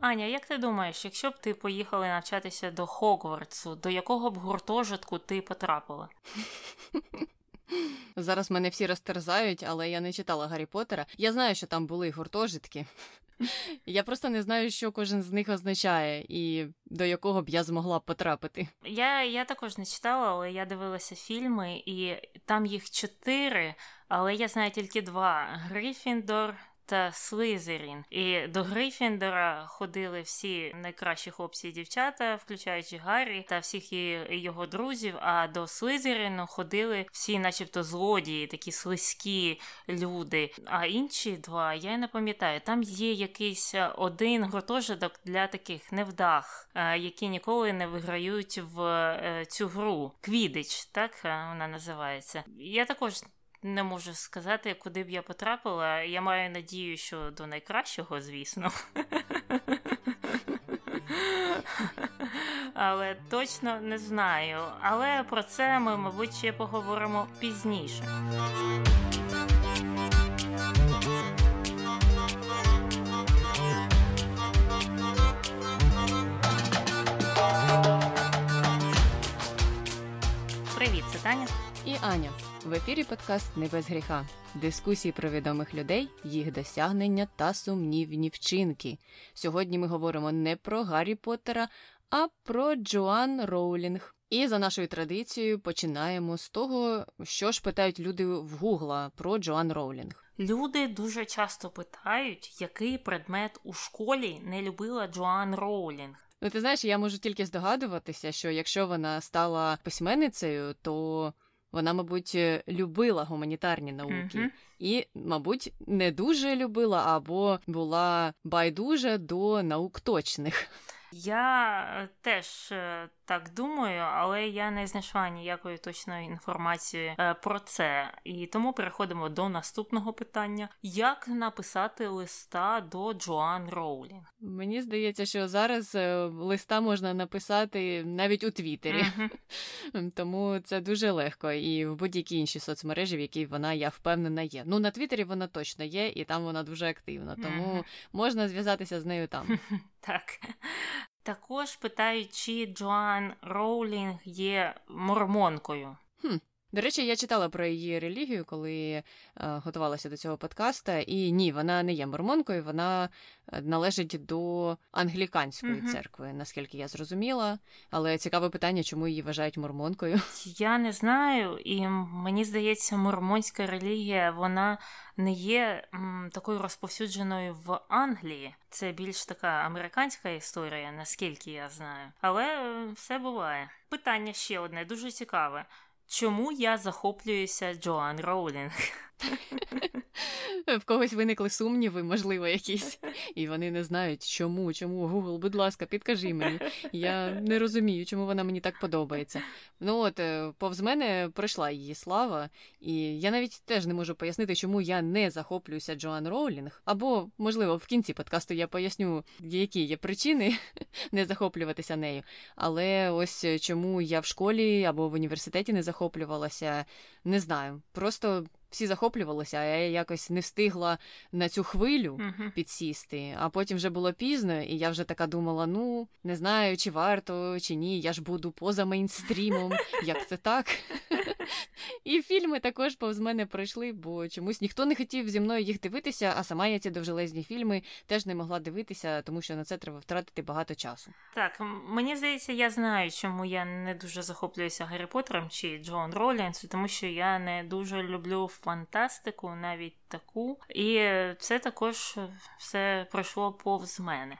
Аня, як ти думаєш, якщо б ти поїхала навчатися до Хогвартсу, до якого б гуртожитку ти потрапила? Зараз мене всі розтерзають, але я не читала Гаррі Поттера. Я знаю, що там були гуртожитки. Я просто не знаю, що кожен з них означає, і до якого б я змогла потрапити. Я я також не читала, але я дивилася фільми, і там їх чотири, але я знаю тільки два: Грифіндор, та Слизерін. І до Грифіндора ходили всі найкращі хлопці і дівчата, включаючи Гаррі та всіх його друзів. А до Слизеріну ходили всі, начебто, злодії, такі слизькі люди. А інші два я не пам'ятаю. Там є якийсь один гуртожиток для таких невдах, які ніколи не виграють в е, цю гру. Квідич, так вона називається. Я також не можу сказати, куди б я потрапила. Я маю надію, що до найкращого, звісно. Але точно не знаю. Але про це ми, мабуть, ще поговоримо пізніше. Привіт, це Таня і Аня. В ефірі подкаст Не без гріха. Дискусії про відомих людей, їх досягнення та сумнівні вчинки. Сьогодні ми говоримо не про Гаррі Поттера, а про Джоан Роулінг. І за нашою традицією починаємо з того, що ж питають люди в Гугла про Джоан Роулінг. Люди дуже часто питають, який предмет у школі не любила Джоан Роулінг. Ну, ти знаєш, я можу тільки здогадуватися, що якщо вона стала письменницею, то вона, мабуть, е, любила гуманітарні науки mm-hmm. і, мабуть, не дуже любила або була байдужа до наук точних. Я е, теж е, так думаю, але я не знайшла ніякої точної інформації е, про це. І тому переходимо до наступного питання: як написати листа до Джоан Роулінг? Мені здається, що зараз листа можна написати навіть у Твіттері, mm-hmm. тому це дуже легко. І в будь-якій іншій соцмережі, в якій вона, я впевнена, є. Ну на Твіттері вона точно є, і там вона дуже активна, тому mm-hmm. можна зв'язатися з нею там. Так. Також питають, чи Джоан Роулінг є мормонкою. Хм. До речі, я читала про її релігію, коли е, готувалася до цього подкаста, і ні, вона не є мормонкою, вона е, належить до англіканської mm-hmm. церкви, наскільки я зрозуміла. Але цікаве питання, чому її вважають мормонкою. Я не знаю, і мені здається, мормонська релігія вона не є м, такою розповсюдженою в Англії. Це більш така американська історія, наскільки я знаю. Але е, все буває. Питання ще одне дуже цікаве. Чому я захоплююся Джоан Роулінг? В когось виникли сумніви, можливо, якісь, і вони не знають, чому, чому Google, будь ласка, підкажи мені. Я не розумію, чому вона мені так подобається. Ну от, е, повз мене пройшла її слава, і я навіть теж не можу пояснити, чому я не захоплююся Джоан Роулінг. Або, можливо, в кінці подкасту я поясню, які є причини не захоплюватися нею. Але ось чому я в школі або в університеті не захоплювалася, не знаю. Просто всі захоплювалися, а я якось не встигла на цю хвилю uh-huh. підсісти. А потім вже було пізно, і я вже така думала: ну не знаю, чи варто, чи ні. Я ж буду поза мейнстрімом. Як це так? І фільми також повз мене пройшли, бо чомусь ніхто не хотів зі мною їх дивитися, а сама я ці довжелезні фільми теж не могла дивитися, тому що на це треба втратити багато часу. Так, мені здається, я знаю, чому я не дуже захоплююся Гаррі Поттером чи Джон Ролінс, тому що я не дуже люблю фантастику, навіть таку. І це також все пройшло повз мене.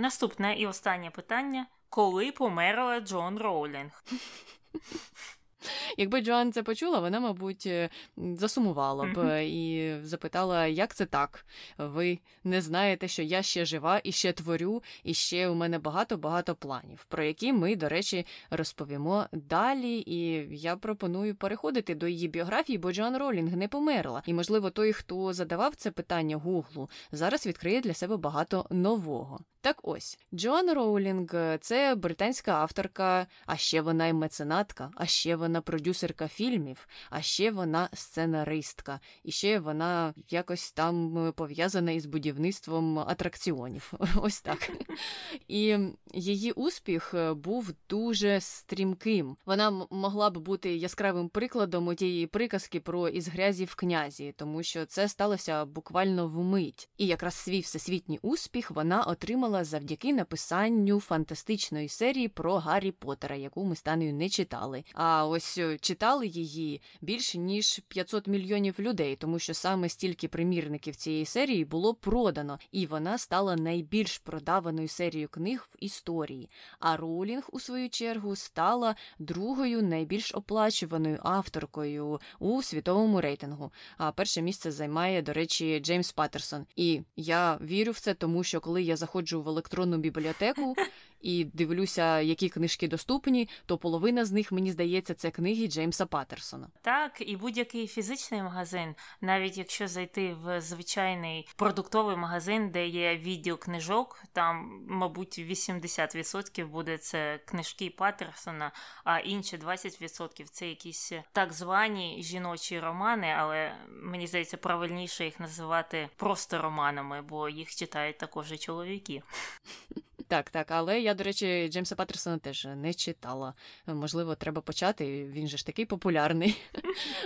Наступне і останнє питання: коли померла Джон Роулінг? Якби Джоан це почула, вона, мабуть, е, засумувала б mm-hmm. і запитала, як це так? Ви не знаєте, що я ще жива і ще творю, і ще у мене багато-багато планів, про які ми, до речі, розповімо далі. І я пропоную переходити до її біографії, бо Джоан Ролінг не померла. І, можливо, той, хто задавав це питання Гуглу, зараз відкриє для себе багато нового. Так ось Джоан Роулінг це британська авторка, а ще вона й меценатка, а ще вона продюсерка фільмів, а ще вона сценаристка, і ще вона якось там пов'язана із будівництвом атракціонів. Ось так. І її успіх був дуже стрімким. Вона могла б бути яскравим прикладом тієї приказки про із грязі в князі, тому що це сталося буквально вмить. І якраз свій всесвітній успіх вона отримала завдяки написанню фантастичної серії про Гаррі Поттера, яку ми станею не читали. А ось е, читали її більше ніж 500 мільйонів людей, тому що саме стільки примірників цієї серії було продано, і вона стала найбільш продаваною серією книг в історії. А Роулінг, у свою чергу, стала другою найбільш оплачуваною авторкою у світовому рейтингу. А перше місце займає, до речі, Джеймс Паттерсон. І я вірю в це, тому що коли я заходжу в електронну бібліотеку і дивлюся, які книжки доступні, то половина з них, мені здається, це книги Джеймса Паттерсона. Так, і будь-який фізичний магазин, навіть якщо зайти в звичайний продуктовий магазин, де є відділ книжок, там, мабуть, 80% буде це книжки Паттерсона, а інші 20% це якісь так звані жіночі романи, але мені здається, правильніше їх називати просто романами, бо їх читають також і чоловіки. Так, так, але я, до речі, Джеймса Паттерсона теж не читала. Можливо, треба почати. Він же ж такий популярний.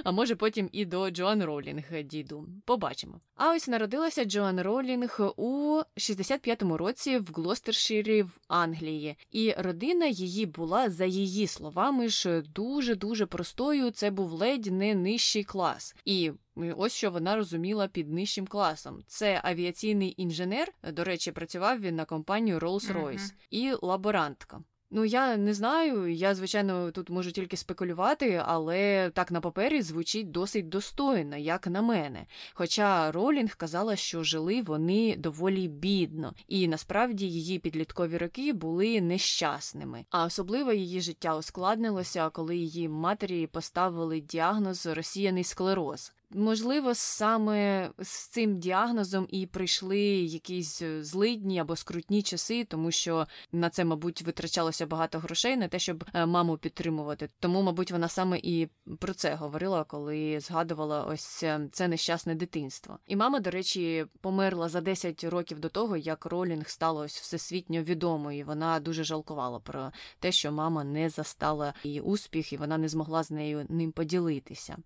А може, потім і до Джоан Ролінг діду. Побачимо. А ось народилася Джоан Ролінг у 65-му році в Глостерширі в Англії, і родина її була, за її словами, ж дуже дуже простою. Це був ледь не нижчий клас. І Ось що вона розуміла під нижчим класом. Це авіаційний інженер. До речі, працював він на компанію Rolls-Royce, mm-hmm. і лаборантка. Ну, я не знаю, я, звичайно, тут можу тільки спекулювати, але так на папері звучить досить достойно, як на мене. Хоча Ролінг казала, що жили вони доволі бідно, і насправді її підліткові роки були нещасними. А особливо її життя ускладнилося, коли її матері поставили діагноз розсіяний склероз. Можливо, саме з цим діагнозом і прийшли якісь е, злидні або скрутні часи, тому що на це, мабуть, витрачалося багато грошей на те, щоб е, маму підтримувати. Тому, мабуть, вона саме і про це говорила, коли згадувала ось е, це нещасне дитинство. І мама, до речі, померла за 10 років до того, як Ролінг стала ось всесвітньо відомою. Вона дуже жалкувала про те, що мама не застала її успіх, і вона не змогла з нею ним поділитися.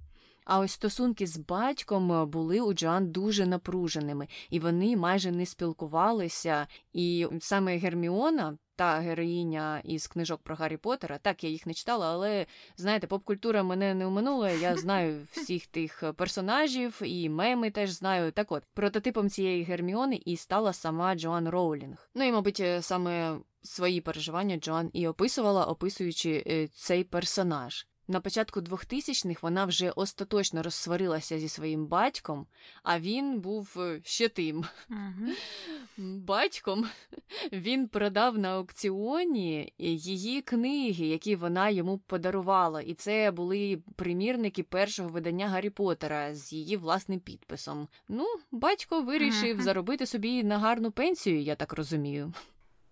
А ось стосунки з батьком е, були у Джоан дуже напруженими, і вони майже не спілкувалися. І саме Герміона. Та героїня із книжок про Гаррі Поттера, так я їх не читала, але знаєте, поп-культура мене не оминула. Я знаю всіх тих персонажів і меми теж знаю. Так от прототипом цієї Герміони і стала сама Джоан Роулінг. Ну і, мабуть, е, саме свої переживання Джоан і описувала, описуючи е, цей персонаж. На початку 2000-х вона вже остаточно розсварилася зі своїм батьком, а він був е, ще тим uh батьком. Він продав на аукціоні її книги, які вона йому подарувала. І це були примірники першого видання Гаррі Поттера з її власним підписом. Ну, батько вирішив uh заробити собі на гарну пенсію, я так розумію.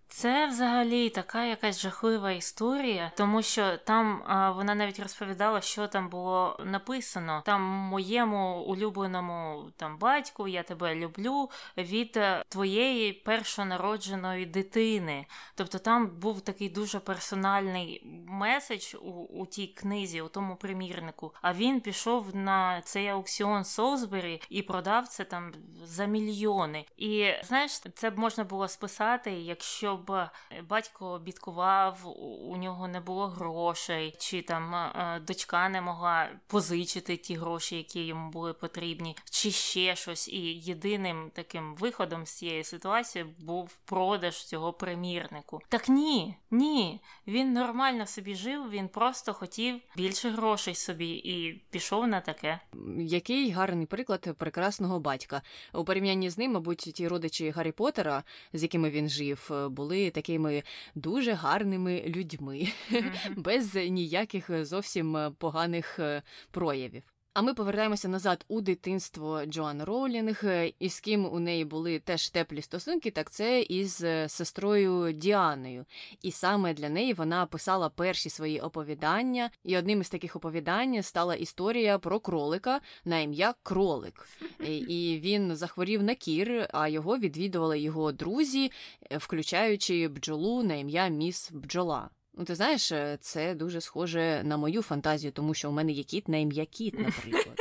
Це взагалі така якась жахлива історія, тому що там а, вона навіть розповідала, що там було написано. Там моєму улюбленому там батьку я тебе люблю від е, твоєї першонародженої дитини. Тобто там був такий дуже персональний меседж у, у тій книзі, у тому примірнику. А він пішов на цей аукціон Солсбері і продав це там за мільйони. І знаєш, це б можна було списати, якщо щоб е, батько бідкував, у нього не було грошей, чи там е, дочка не могла позичити ті гроші, які йому були потрібні, чи ще щось. І єдиним таким виходом з цієї ситуації був продаж цього примірнику. Так ні, ні. Він нормально собі жив, він просто хотів більше грошей собі і пішов на таке. Який гарний приклад прекрасного батька у порівнянні з ним, мабуть, ті родичі Гаррі Поттера, з якими він жив, були були такими дуже гарними людьми, mm-hmm. без ніяких зовсім поганих е, проявів. А ми повертаємося назад у дитинство Джоан Роулінг, і з ким у неї були теж теплі стосунки, так це із е, сестрою Діаною. І саме для неї вона писала перші свої оповідання. І одним із таких оповідань стала історія про кролика на ім'я Кролик. І він захворів на кір, а його відвідували його друзі, е, включаючи бджолу на ім'я Міс Бджола. Ну, ти знаєш, е, це дуже схоже на мою фантазію, тому що у мене є кіт на ім'я кіт, наприклад.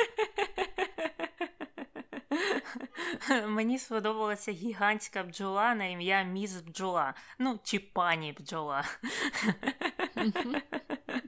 Мені сподобалася гігантська бджола на ім'я Міс Бджола. Ну, чи пані бджола.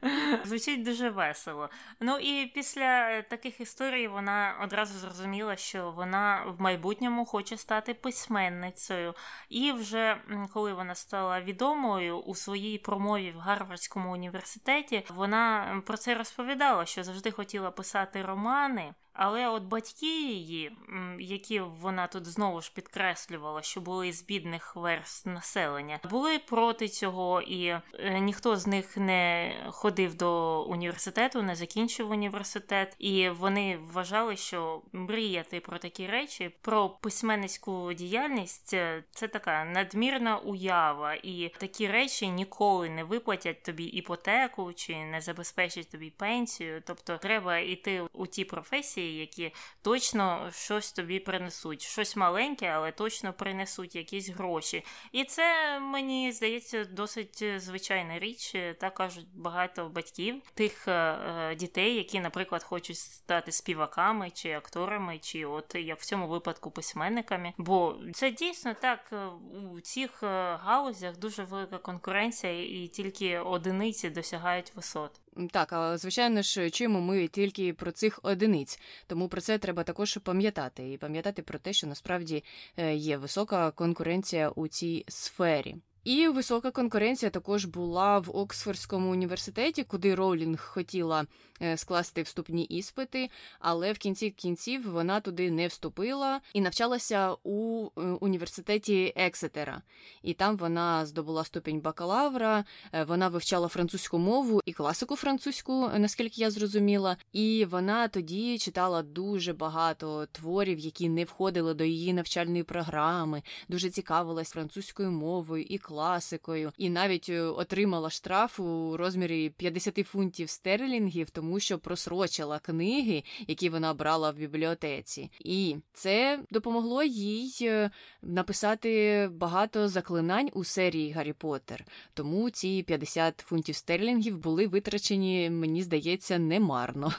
Звучить дуже весело. Ну і після таких історій вона одразу зрозуміла, що вона в майбутньому хоче стати письменницею. І вже коли вона стала відомою у своїй промові в Гарвардському університеті, вона про це розповідала, що завжди хотіла писати романи. Але от батьки її, які вона тут знову ж підкреслювала, що були з бідних верст населення, були проти цього, і е, ніхто з них не ходив до університету, не закінчив університет, і вони вважали, що мріяти про такі речі, про письменницьку діяльність е, це така надмірна уява, і такі речі ніколи не виплатять тобі іпотеку чи не забезпечать тобі пенсію. Тобто треба йти у ті професії які точно щось тобі принесуть. Щось маленьке, але точно принесуть якісь гроші. І це мені здається досить звичайна річ. Так кажуть багато батьків тих е, дітей, які, наприклад, хочуть стати співаками чи акторами, чи от як в цьому випадку письменниками. Бо це дійсно так е, у цих е, галузях дуже велика конкуренція, і тільки одиниці досягають висот. Так, а звичайно ж, чуємо ми тільки про цих одиниць, тому про це треба також пам'ятати і пам'ятати про те, що насправді е, є висока конкуренція у цій сфері. І висока конкуренція також була в Оксфордському університеті, куди Роулінг хотіла е, скласти вступні іспити, але в кінці кінців вона туди не вступила і навчалася у е, університеті Ексетера. І там вона здобула ступінь бакалавра, е, вона вивчала французьку мову і класику французьку, наскільки я зрозуміла. І вона тоді читала дуже багато творів, які не входили до її навчальної програми, дуже цікавилась французькою мовою і класикою, і навіть е, отримала штраф у розмірі 50 фунтів стерлінгів, тому що просрочила книги, які вона брала в бібліотеці. І це допомогло їй е, написати багато заклинань у серії Гаррі Поттер. Тому ці 50 фунтів стерлінгів були витрачені, мені здається, немарно.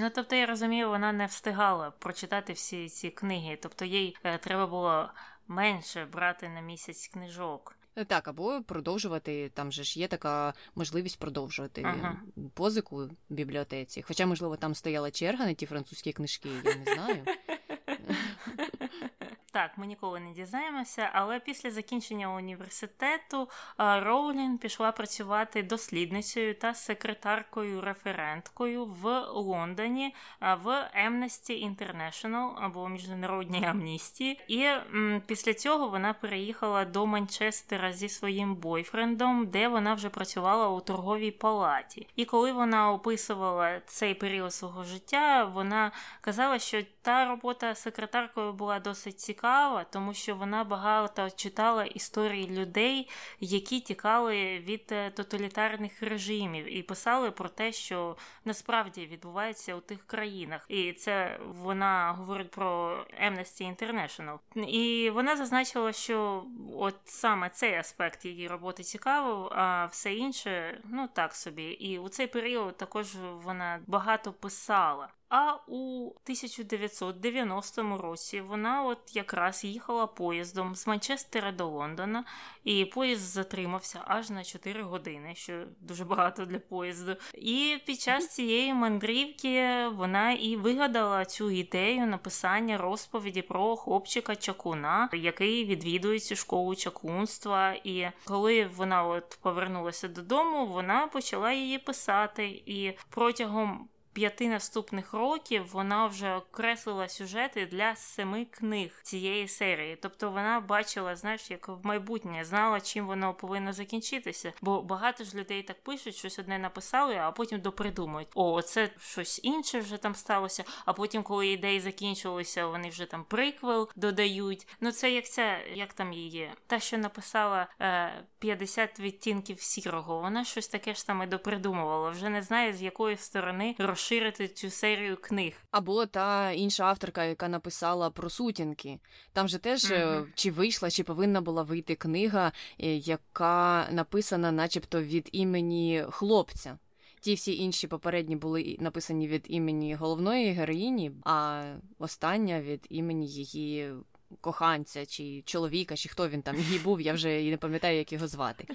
Ну, тобто, я розумію, вона не встигала прочитати всі ці книги, тобто їй е, треба було менше брати на місяць книжок. Е, так, або продовжувати, там же ж є така можливість продовжувати ага. позику в бібліотеці. Хоча, можливо, там стояла черга на ті французькі книжки, я не знаю. Так, ми ніколи не дізнаємося, але після закінчення університету Роулін пішла працювати дослідницею та секретаркою-референткою в Лондоні в Amnesty International або Міжнародній амністії. І м, після цього вона переїхала до Манчестера зі своїм бойфрендом, де вона вже працювала у торговій палаті. І коли вона описувала цей період свого життя, вона казала, що та робота секретаркою була досить цікава, тому що вона багато читала історії людей, які тікали від е, тоталітарних режимів, і писали про те, що насправді відбувається у тих країнах. І це вона говорить про Amnesty International. І вона зазначила, що от саме цей аспект її роботи цікавив, а все інше, ну так собі. І у цей період також вона багато писала. А у 1990 році вона от якраз їхала поїздом з Манчестера до Лондона, і поїзд затримався аж на 4 години, що дуже багато для поїзду. І під час цієї мандрівки вона і вигадала цю ідею написання розповіді про хлопчика чакуна, який відвідує цю школу чакунства. І коли вона от повернулася додому, вона почала її писати. І протягом п'яти наступних років вона вже окреслила сюжети для семи книг цієї серії. Тобто вона бачила, знаєш, як в майбутнє, знала, чим воно повинно закінчитися. Бо багато ж людей так пишуть, щось одне написали, а потім допридумують. О, це щось інше вже там сталося. А потім, коли ідеї закінчилися, вони вже там приквел додають. Ну це як ця, як там її, та що написала е, 50 відтінків сірого. Вона щось таке ж саме допридумувала. Вже не знає з якої сторони розширити цю серію книг. Або та інша авторка, яка написала про сутінки. Там же теж mm-hmm. чи вийшла, чи повинна була вийти книга, е, яка написана, начебто, від імені хлопця. Ті всі інші попередні були написані від імені головної героїні, а остання від імені її коханця, чи чоловіка, чи хто він там її був, я вже і не пам'ятаю, як його звати.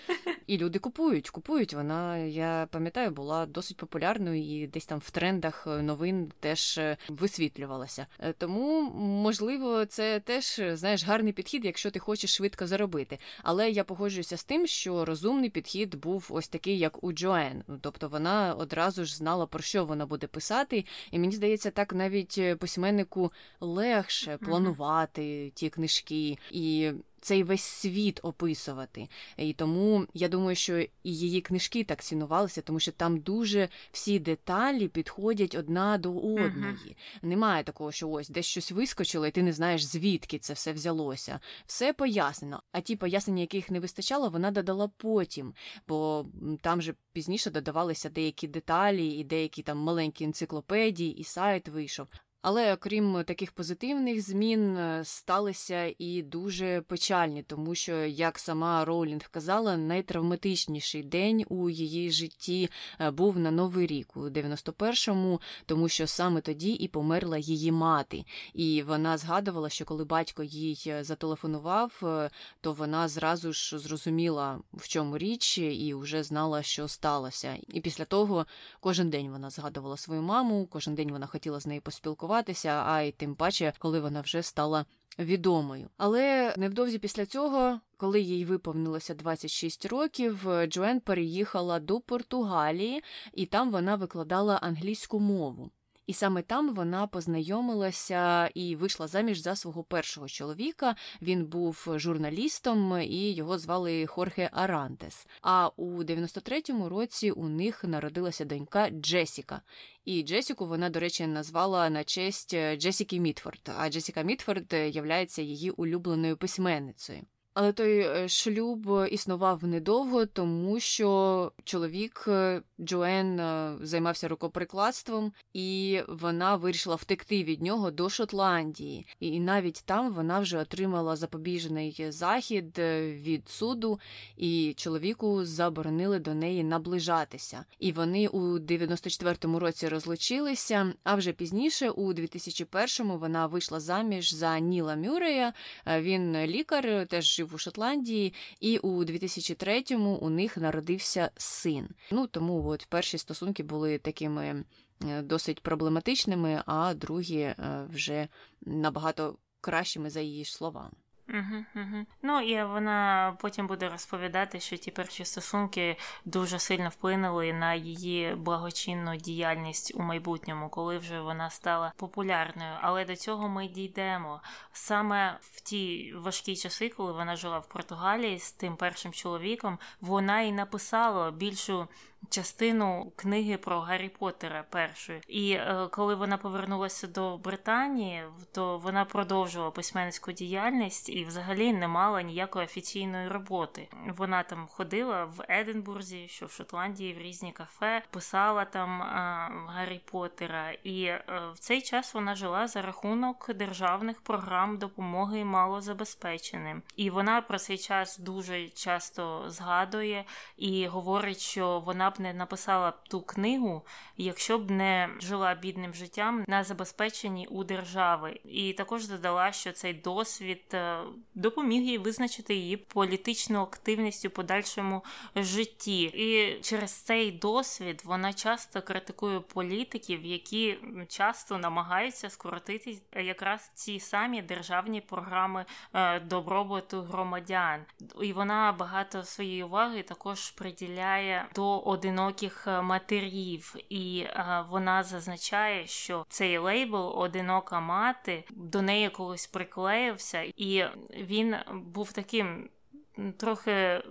І люди купують, купують. Вона, я пам'ятаю, була досить популярною і десь там в трендах новин теж е, висвітлювалася. Е, тому, можливо, це теж знаєш гарний підхід, якщо ти хочеш швидко заробити. Але я погоджуюся з тим, що розумний підхід був ось такий, як у Джоен. Тобто вона одразу ж знала, про що вона буде писати, і мені здається, так навіть письменнику легше планувати ті книжки і цей весь світ описувати. І тому я думаю, що і її книжки так цінувалися, тому що там дуже всі деталі підходять одна до одної. Uh-huh. Немає такого, що ось десь щось вискочило, і ти не знаєш, звідки це все взялося. Все пояснено. А ті пояснення, яких не вистачало, вона додала потім, бо там же пізніше додавалися деякі деталі і деякі там маленькі енциклопедії, і сайт вийшов. Але окрім таких позитивних змін, е, сталися і дуже печальні, тому що, як сама Роулінг казала, найтравматичніший день у її житті е, був на Новий рік у 91-му, тому що саме тоді і померла її мати. І вона згадувала, що коли батько їй е, зателефонував, то вона зразу ж зрозуміла, в чому річ, і вже знала, що сталося. І після того кожен день вона згадувала свою маму, кожен день вона хотіла з нею поспілкуватися спілкуватися, а й тим паче, коли вона вже стала відомою. Але невдовзі після цього, коли їй виповнилося 26 років, Джоен переїхала до Португалії, і там вона викладала англійську мову. І саме там вона познайомилася і вийшла заміж за свого першого чоловіка. Він був журналістом і його звали Хорхе Арантес. А у 93-му році у них народилася донька Джесіка. І Джесіку вона, до речі, назвала на честь Джесіки Мітфорд. А Джесіка Мітфорд являється її улюбленою письменницею. Але той е, шлюб існував недовго, тому що чоловік е, Джоен е, займався рукоприкладством, і вона вирішила втекти від нього до Шотландії. І навіть там вона вже отримала запобіжний захід від суду, і чоловіку заборонили до неї наближатися. І вони у 94-му році розлучилися. А вже пізніше, у 2001-му, вона вийшла заміж за Ніла Мюрея. Він лікар, теж жив у Шотландії, і у 2003-му у них народився син. Ну тому от перші стосунки були такими е, досить проблематичними, а другі е, вже набагато кращими за її ж словами. Угу, угу. Ну і вона потім буде розповідати, що ті перші стосунки дуже сильно вплинули на її благочинну діяльність у майбутньому, коли вже вона стала популярною. Але до цього ми дійдемо саме в ті важкі часи, коли вона жила в Португалії з тим першим чоловіком, вона і написала більшу частину книги про Гаррі Поттера першої. І е, коли вона повернулася до Британії, то вона продовжувала письменницьку діяльність і взагалі не мала ніякої офіційної роботи. Вона там ходила в Единбурзі, що в Шотландії, в різні кафе, писала там е, Гаррі Поттера. І е, в цей час вона жила за рахунок державних програм допомоги малозабезпеченим. І вона про цей час дуже часто згадує і говорить, що вона б не написала ту книгу, якщо б не жила бідним життям на забезпеченні у держави. І також додала, що цей досвід е, допоміг їй визначити її політичну активність у подальшому житті. І через цей досвід вона часто критикує політиків, які часто намагаються скоротити якраз ці самі державні програми е, добробуту громадян. І вона багато своєї уваги також приділяє до одиноких матерів, і вона зазначає, що цей лейбл одинока мати до неї колись приклеївся, і він був таким трохи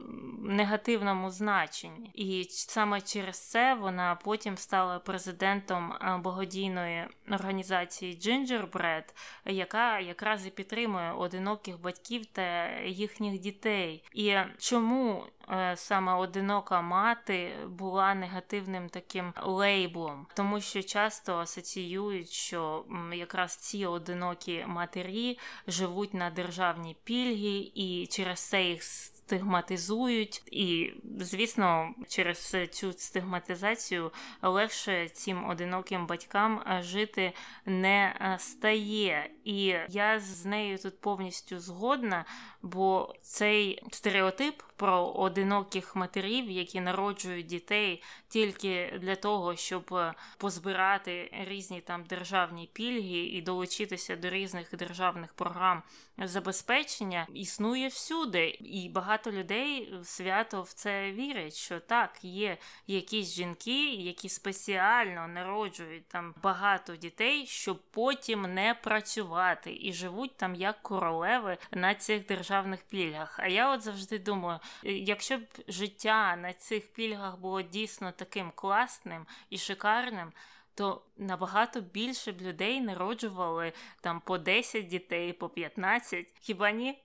негативному значенні, і саме через це вона потім стала президентом благодійної організації Gingerbread, яка якраз і підтримує одиноких батьків та їхніх дітей. І чому Е, саме одинока мати була негативним таким лейблом, тому що часто асоціюють, що якраз ці одинокі матері живуть на державні пільги, і через це їх стигматизують, і, звісно, через цю стигматизацію легше цим одиноким батькам е, жити не е, стає. І я з нею тут повністю згодна, бо цей стереотип про одиноких матерів, які народжують дітей тільки для того, щоб е, позбирати різні там державні пільги і долучитися до різних державних програм забезпечення, існує всюди, і багато людей свято в це вірять, що так є якісь жінки, які спеціально народжують там багато дітей, щоб потім не працювати і живуть там як королеви на цих державних пільгах. А я от завжди думаю, якщо б життя на цих пільгах було дійсно таким класним і шикарним. То набагато більше б людей народжували там по 10 дітей, по 15, хіба ні?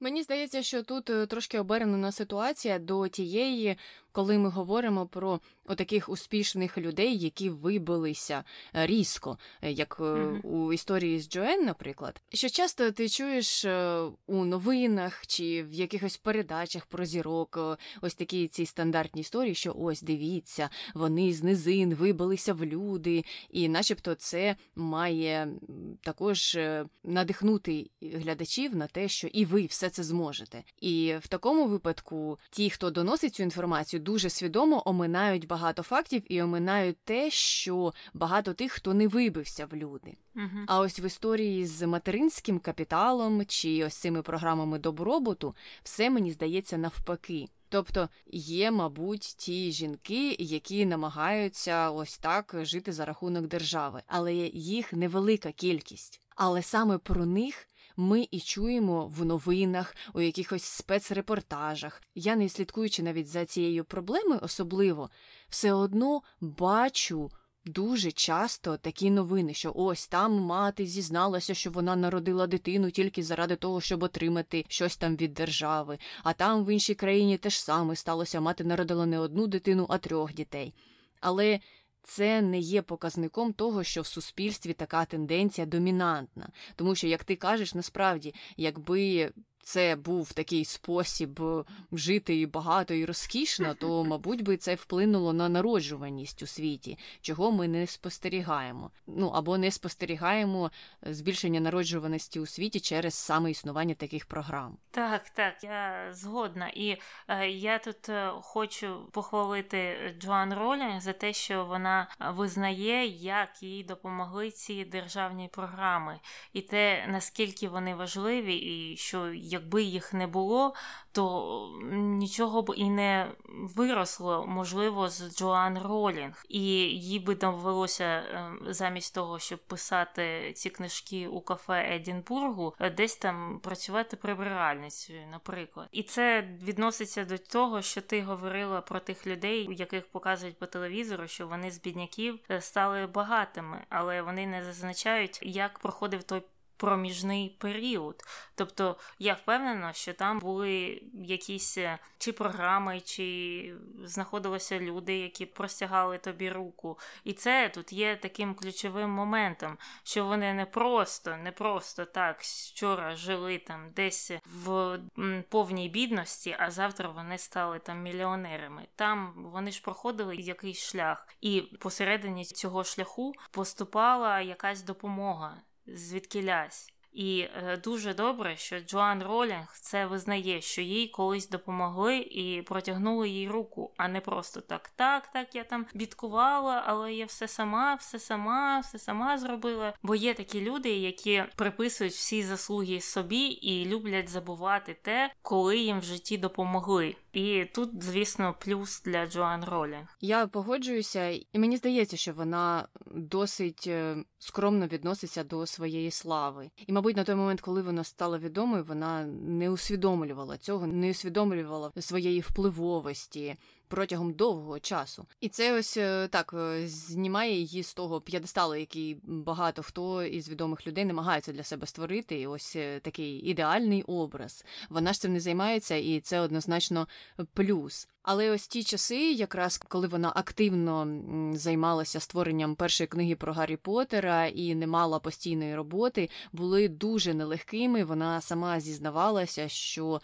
Мені здається, що тут е, трошки обернена ситуація до тієї, коли ми говоримо про таких успішних людей, які вибилися е, різко, е, як mm-hmm. у історії з Джоен, наприклад, що часто ти чуєш у новинах чи в якихось передачах про зірок, ось такі ці стандартні історії, що ось дивіться, вони з низин вибилися в люди, і, начебто, це має також надихнути глядачів на те, що і ви все це зможете. І в такому випадку ті, хто доносить цю інформацію, дуже свідомо оминають багато фактів і оминають те, що багато тих, хто не вибився в люди. Uh-huh. А ось в історії з материнським капіталом чи ось цими програмами добробуту все мені здається навпаки. Тобто є, мабуть, ті жінки, які намагаються ось так жити за рахунок держави, але їх невелика кількість. Але саме про них ми і чуємо в новинах, у якихось спецрепортажах. Я не слідкуючи навіть за цією проблемою, особливо все одно бачу. Дуже часто такі новини, що ось там мати зізналася, що вона народила дитину тільки заради того, щоб отримати щось там від держави, а там в іншій країні теж саме сталося, мати народила не одну дитину, а трьох дітей. Але це не є показником того, що в суспільстві така тенденція домінантна. Тому що, як ти кажеш, насправді, якби це був такий спосіб е, жити і багато і розкішно, то, мабуть, би це вплинуло на народжуваність у світі, чого ми не спостерігаємо. Ну або не спостерігаємо збільшення народжуваності у світі через саме існування таких програм. Так, так, я згодна. І е, я тут е, хочу похвалити Джоан Ролінг за те, що вона визнає, як їй допомогли ці державні програми, і те, наскільки вони важливі, і що якби їх не було, то нічого б і не виросло, можливо, з Джоан Ролінг. І їй би довелося ем, замість того, щоб писати ці книжки у кафе Едінбургу, десь там працювати прибиральницею, наприклад. І це відноситься до того, що ти говорила про тих людей, яких показують по телевізору, що вони з бідняків е, стали багатими, але вони не зазначають, як проходив той проміжний період. Тобто я впевнена, що там були якісь е, чи програми, чи знаходилися люди, які простягали тобі руку. І це тут є таким ключовим моментом, що вони не просто, не просто так вчора жили там десь в повній бідності, а завтра вони стали там мільйонерами. Там вони ж проходили якийсь шлях, і посередині цього шляху поступала якась допомога звідкилясь. І е, дуже добре, що Джоан Ролінг це визнає, що їй колись допомогли і протягнули їй руку, а не просто так, так, так, я там бідкувала, але я все сама, все сама, все сама зробила. Бо є такі люди, які приписують всі заслуги собі і люблять забувати те, коли їм в житті допомогли. І тут, звісно, плюс для Джоан Ролінг. Я погоджуюся, і мені здається, що вона досить е, скромно відноситься до своєї слави. І, мабуть, на той момент, коли вона стала відомою, вона не усвідомлювала цього, не усвідомлювала своєї впливовості протягом довгого часу. І це ось е, так е, знімає її з того п'єдесталу, який багато хто із відомих людей намагається для себе створити. І ось е, такий ідеальний образ. Вона ж цим не займається, і це однозначно плюс. Але ось ті часи, якраз коли вона активно займалася створенням першої книги про Гаррі Поттера і не мала постійної роботи, були дуже нелегкими. Вона сама зізнавалася, що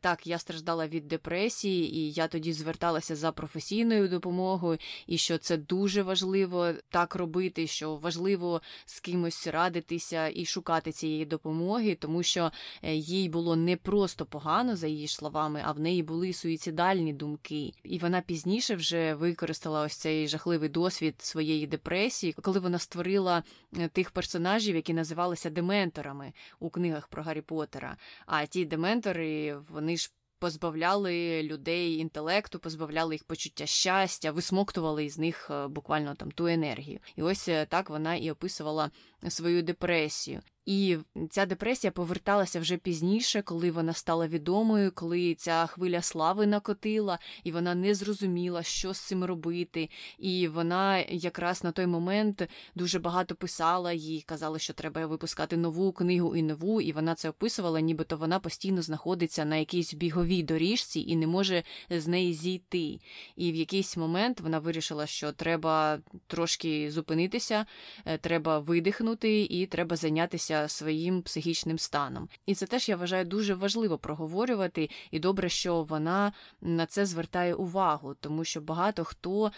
так, я страждала від депресії, і я тоді зверталася звертатися за професійною допомогою, і що це дуже важливо так робити, що важливо з кимось радитися і шукати цієї допомоги, тому що е, їй було не просто погано, за її словами, а в неї були суїцидальні думки. І вона пізніше вже використала ось цей жахливий досвід своєї депресії, коли вона створила е, тих персонажів, які називалися дементорами у книгах про Гаррі Поттера. А ті дементори, вони ж позбавляли людей інтелекту, позбавляли їх почуття щастя, висмоктували із них е, буквально там ту енергію. І ось е, так вона і описувала свою депресію. І ця депресія поверталася вже пізніше, коли вона стала відомою, коли ця хвиля слави накотила, і вона не зрозуміла, що з цим робити. І вона якраз на той момент дуже багато писала їй, казала, що треба випускати нову книгу і нову, і вона це описувала, нібито вона постійно знаходиться на якійсь біговій доріжці і не може з неї зійти. І в якийсь момент вона вирішила, що треба трошки зупинитися, е, треба видихнути і треба зайнятися своїм психічним станом. І це теж я вважаю дуже важливо проговорювати, і добре, що вона на це звертає увагу, тому що багато хто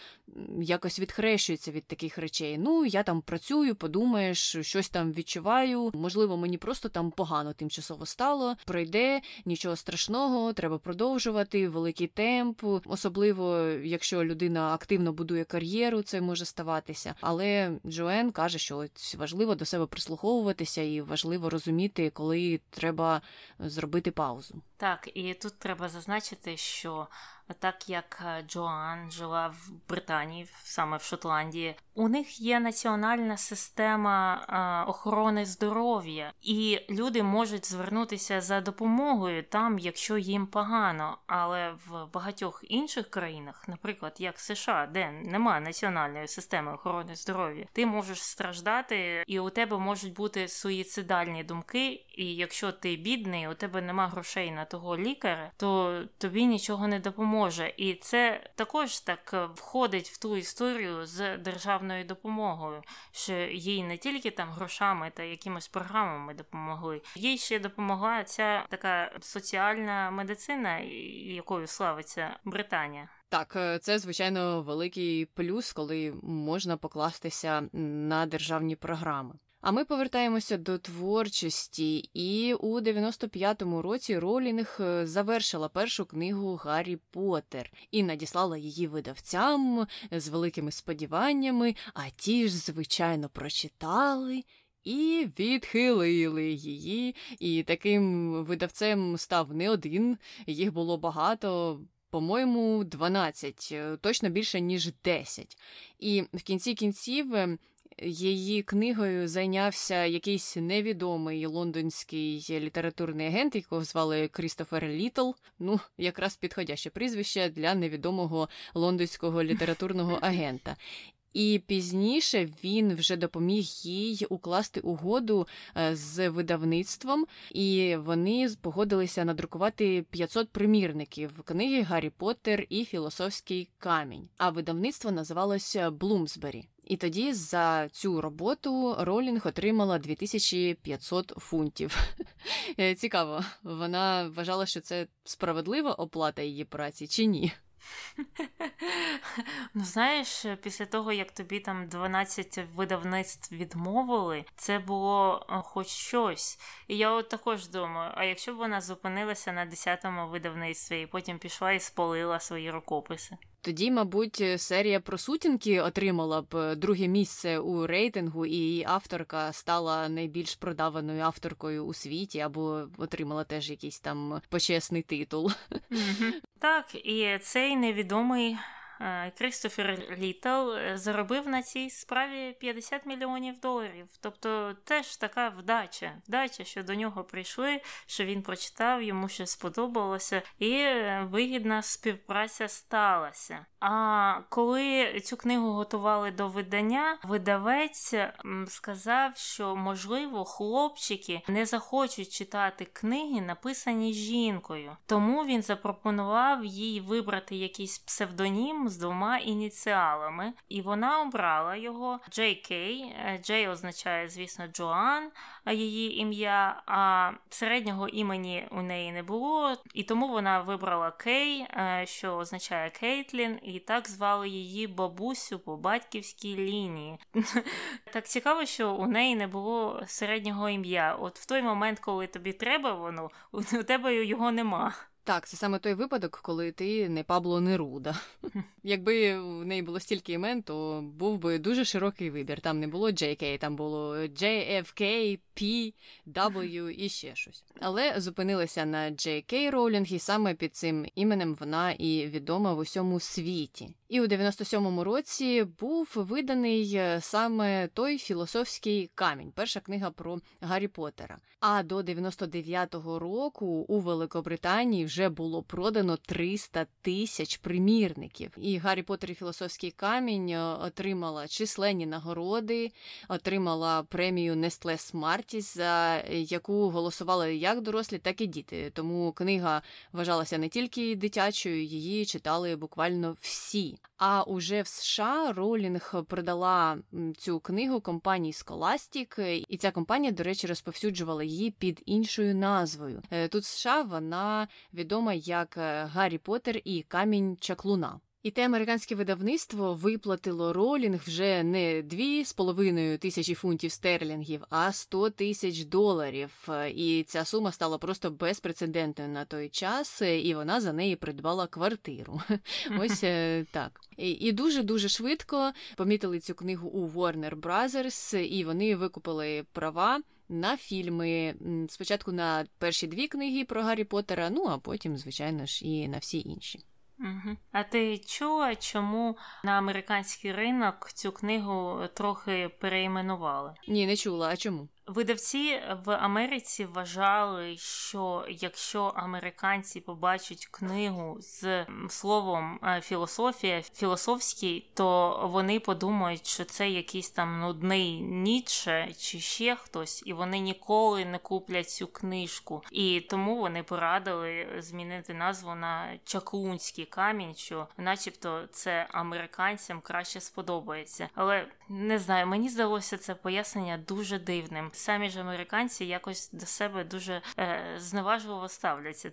якось відхрещується від таких речей. Ну, я там працюю, подумаєш, щось там відчуваю. Можливо, мені просто там погано тимчасово стало, пройде нічого страшного, треба продовжувати, великий темп, особливо якщо людина активно будує кар'єру, це може ставатися. Але Джоен каже, що важливо до себе прислуховуватися і важливо розуміти, коли треба зробити паузу. Так, і тут треба зазначити, що так як е, Джоан жила в Британії, саме в Шотландії, у них є національна система охорони здоров'я, і люди можуть звернутися за допомогою там, якщо їм погано. Але в багатьох інших країнах, наприклад, як США, де немає національної системи охорони здоров'я, ти можеш страждати, і у тебе можуть бути суїцидальні думки. І якщо ти бідний, у тебе нема грошей на того лікаря, то тобі нічого не допоможе. І це також так входить в ту історію з державною державною допомогою, що їй не тільки там грошами та якимось програмами допомогли, їй ще допомогла ця така соціальна медицина, якою славиться Британія. Так, е, це звичайно великий плюс, коли можна покластися на державні програми. А ми повертаємося до творчості, і у 95-му році Ролінг е, завершила першу книгу Гаррі Поттер і надіслала її видавцям з великими сподіваннями, а ті ж, звичайно, прочитали. І відхилили її, і таким видавцем став не один, їх було багато, по-моєму, 12, е, точно більше, ніж 10. І в кінці кінців Її книгою зайнявся якийсь невідомий лондонський літературний агент, якого звали Крістофер Літл. Ну, якраз підходяще прізвище для невідомого лондонського літературного агента. І пізніше він вже допоміг їй укласти угоду е, з видавництвом, і вони погодилися надрукувати 500 примірників книги Гаррі Поттер і Філософський камінь. А видавництво називалося Блумсбері. І тоді за цю роботу Ролінг отримала 2500 фунтів. Е, цікаво, вона вважала, що це справедлива оплата її праці чи ні? Ну, знаєш, після того, як тобі там 12 видавництв відмовили, це було хоч щось. І я от також думаю: а якщо б вона зупинилася на 10-му видавництві і потім пішла і спалила свої рукописи? Тоді, мабуть, серія про сутінки отримала б е, друге місце у рейтингу, і її авторка стала найбільш продаваною авторкою у світі, або отримала теж якийсь там почесний титул. Так, і цей невідомий Е, Крістофер Літл е, заробив на цій справі 50 мільйонів доларів. Тобто теж така вдача, вдача, що до нього прийшли, що він прочитав, йому щось сподобалося, і е, вигідна співпраця сталася. А коли цю книгу готували до видання, видавець сказав, що можливо хлопчики не захочуть читати книги, написані жінкою. Тому він запропонував їй вибрати якийсь псевдонім з двома ініціалами, і вона обрала його JK. J означає, звісно, Джоан, її ім'я, а середнього імені у неї не було, і тому вона вибрала Кей, е, що означає Кейтлін, і так звали її бабусю по батьківській лінії. Так цікаво, що у неї не було середнього ім'я. От в той момент, коли тобі треба воно, у тебе його нема. Так, це саме той випадок, коли ти не Пабло Неруда. Якби в неї було стільки імен, то був би дуже широкий вибір. Там не було JK, там було JFK, P, W і ще щось. Але зупинилася на JK Роулінг, і саме під цим іменем вона і відома в усьому світі. І у 97-му році був виданий е, саме той філософський камінь, перша книга про Гаррі Поттера. А до 99-го року у Великобританії вже було продано 300 тисяч примірників. І Гаррі Поттер і філософський камінь е, отримала численні нагороди, отримала премію Нестле Смартіс, за яку голосували як дорослі, так і діти. Тому книга вважалася не тільки дитячою, її читали буквально всі. А уже в США Ролінг продала цю книгу компанії Scholastic, і ця компанія, до речі, розповсюджувала її під іншою назвою. Е, тут США вона відома як е, Гаррі Поттер і Камінь Чаклуна. І те американське видавництво виплатило ролінг вже не дві з половиною тисячі фунтів стерлінгів, а 100 тисяч доларів. І ця сума стала просто безпрецедентною на той час, і вона за неї придбала квартиру. Ось е, так. І дуже дуже швидко помітили цю книгу у Warner Brothers, і вони викупили права. На фільми спочатку на перші дві книги про Гаррі Поттера, ну а потім, звичайно ж, і на всі інші. Угу. А ти чула, чому на американський ринок цю книгу трохи переіменували? Ні, не чула. А чому? Видавці в Америці вважали, що якщо американці побачать книгу з словом е, філософія, філософський, то вони подумають, що це якийсь там нудний Ніцше чи ще хтось, і вони ніколи не куплять цю книжку. І тому вони порадили змінити назву на Чаклунський камінь, що, начебто, це американцям краще сподобається. Але не знаю, мені здалося це пояснення дуже дивним самі ж американці якось до себе дуже е, зневажливо ставляться.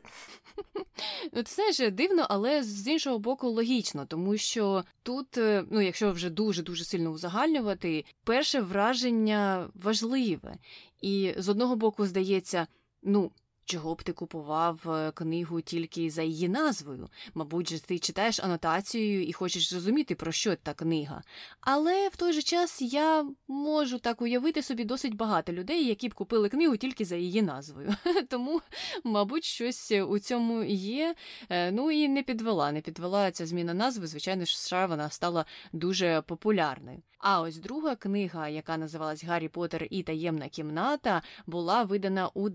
Ну, Це ж дивно, але з іншого боку логічно, тому що тут, е, ну якщо вже дуже дуже сильно узагальнювати, перше враження важливе, і з одного боку здається, ну. Чого б ти купував е, книгу тільки за її назвою? Мабуть, же ти читаєш анотацію і хочеш зрозуміти, про що та книга. Але в той же час я можу так уявити собі досить багато людей, які б купили книгу тільки за її назвою. Тому, мабуть, щось у цьому є. Е, ну і не підвела, не підвела ця зміна назви. Звичайно ж, США вона стала дуже популярною. А ось друга книга, яка називалась Гаррі Поттер і таємна кімната, була видана у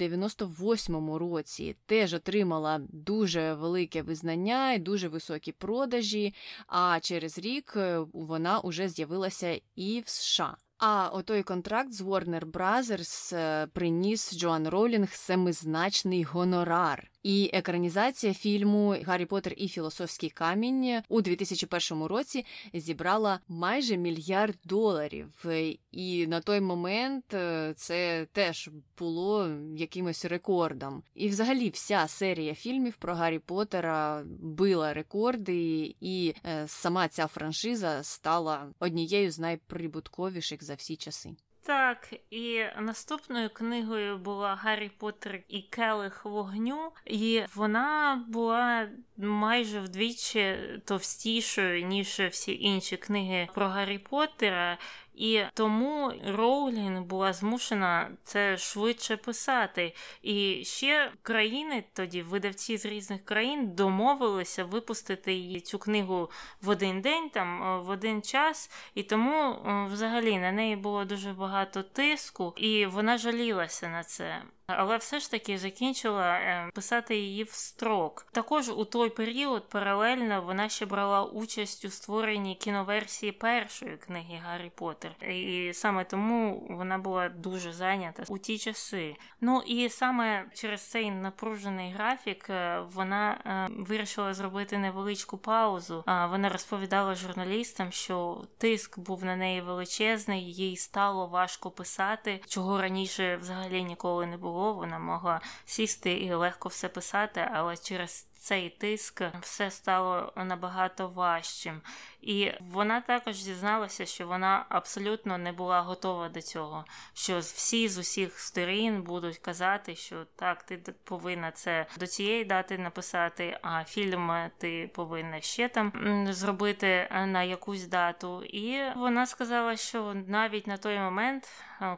98-му році. Теж отримала дуже велике визнання і дуже високі продажі. А через рік е, вона уже з'явилася і в США. А отой контракт з Warner Brothers е, приніс Джоан Ролінг семизначний гонорар. І екранізація фільму Гаррі Поттер і Філософський камінь у 2001 році зібрала майже мільярд доларів. І на той момент е, це теж було якимось рекордом. І, взагалі, вся серія фільмів про Гаррі Поттера била рекорди, і е, сама ця франшиза стала однією з найприбутковіших за всі часи. Так, і наступною книгою була Гаррі Поттер і Келих вогню, і вона була майже вдвічі товстішою, ніж всі інші книги про Гаррі Поттера. І тому Роулін була змушена це швидше писати. І ще країни, тоді видавці з різних країн домовилися випустити її цю книгу в один день, там е, в один час. І тому е, взагалі на неї було дуже багато тиску, і вона жалілася на це але все ж таки закінчила е, писати її в строк. Також у той період паралельно вона ще брала участь у створенні кіноверсії першої книги Гаррі Поттер. і саме тому вона була дуже зайнята у ті часи. Ну і саме через цей напружений графік е, вона е, вирішила зробити невеличку паузу. Вона розповідала журналістам, що тиск був на неї величезний, їй стало важко писати, чого раніше взагалі ніколи не було було, вона могла сісти і легко все писати, але через цей тиск все стало набагато важчим. І вона також зізналася, що вона абсолютно не була готова до цього. Що всі з усіх сторін будуть казати, що так, ти повинна це до цієї дати написати, а фільм ти повинна ще там зробити на якусь дату. І вона сказала, що навіть на той момент,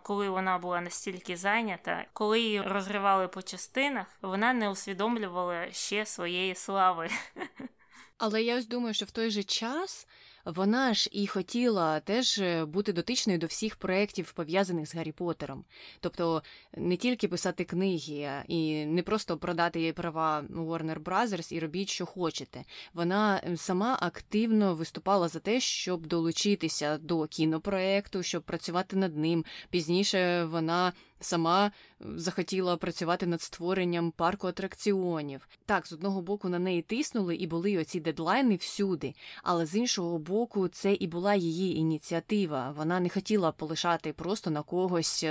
коли вона була настільки зайнята, коли її розривали по частинах, вона не усвідомлювала ще своєї слави. Але я ось думаю, що в той же час вона ж і хотіла теж е, бути дотичною до всіх проєктів, пов'язаних з Гаррі Поттером. Тобто не тільки писати книги і не просто продати права Warner Brothers і робіть, що хочете. Вона сама активно виступала за те, щоб долучитися до кінопроекту, щоб працювати над ним. Пізніше вона сама захотіла працювати над створенням парку атракціонів. Так, з одного боку на неї тиснули і були оці дедлайни всюди, але з іншого боку, це і була її ініціатива. Вона не хотіла полишати просто на когось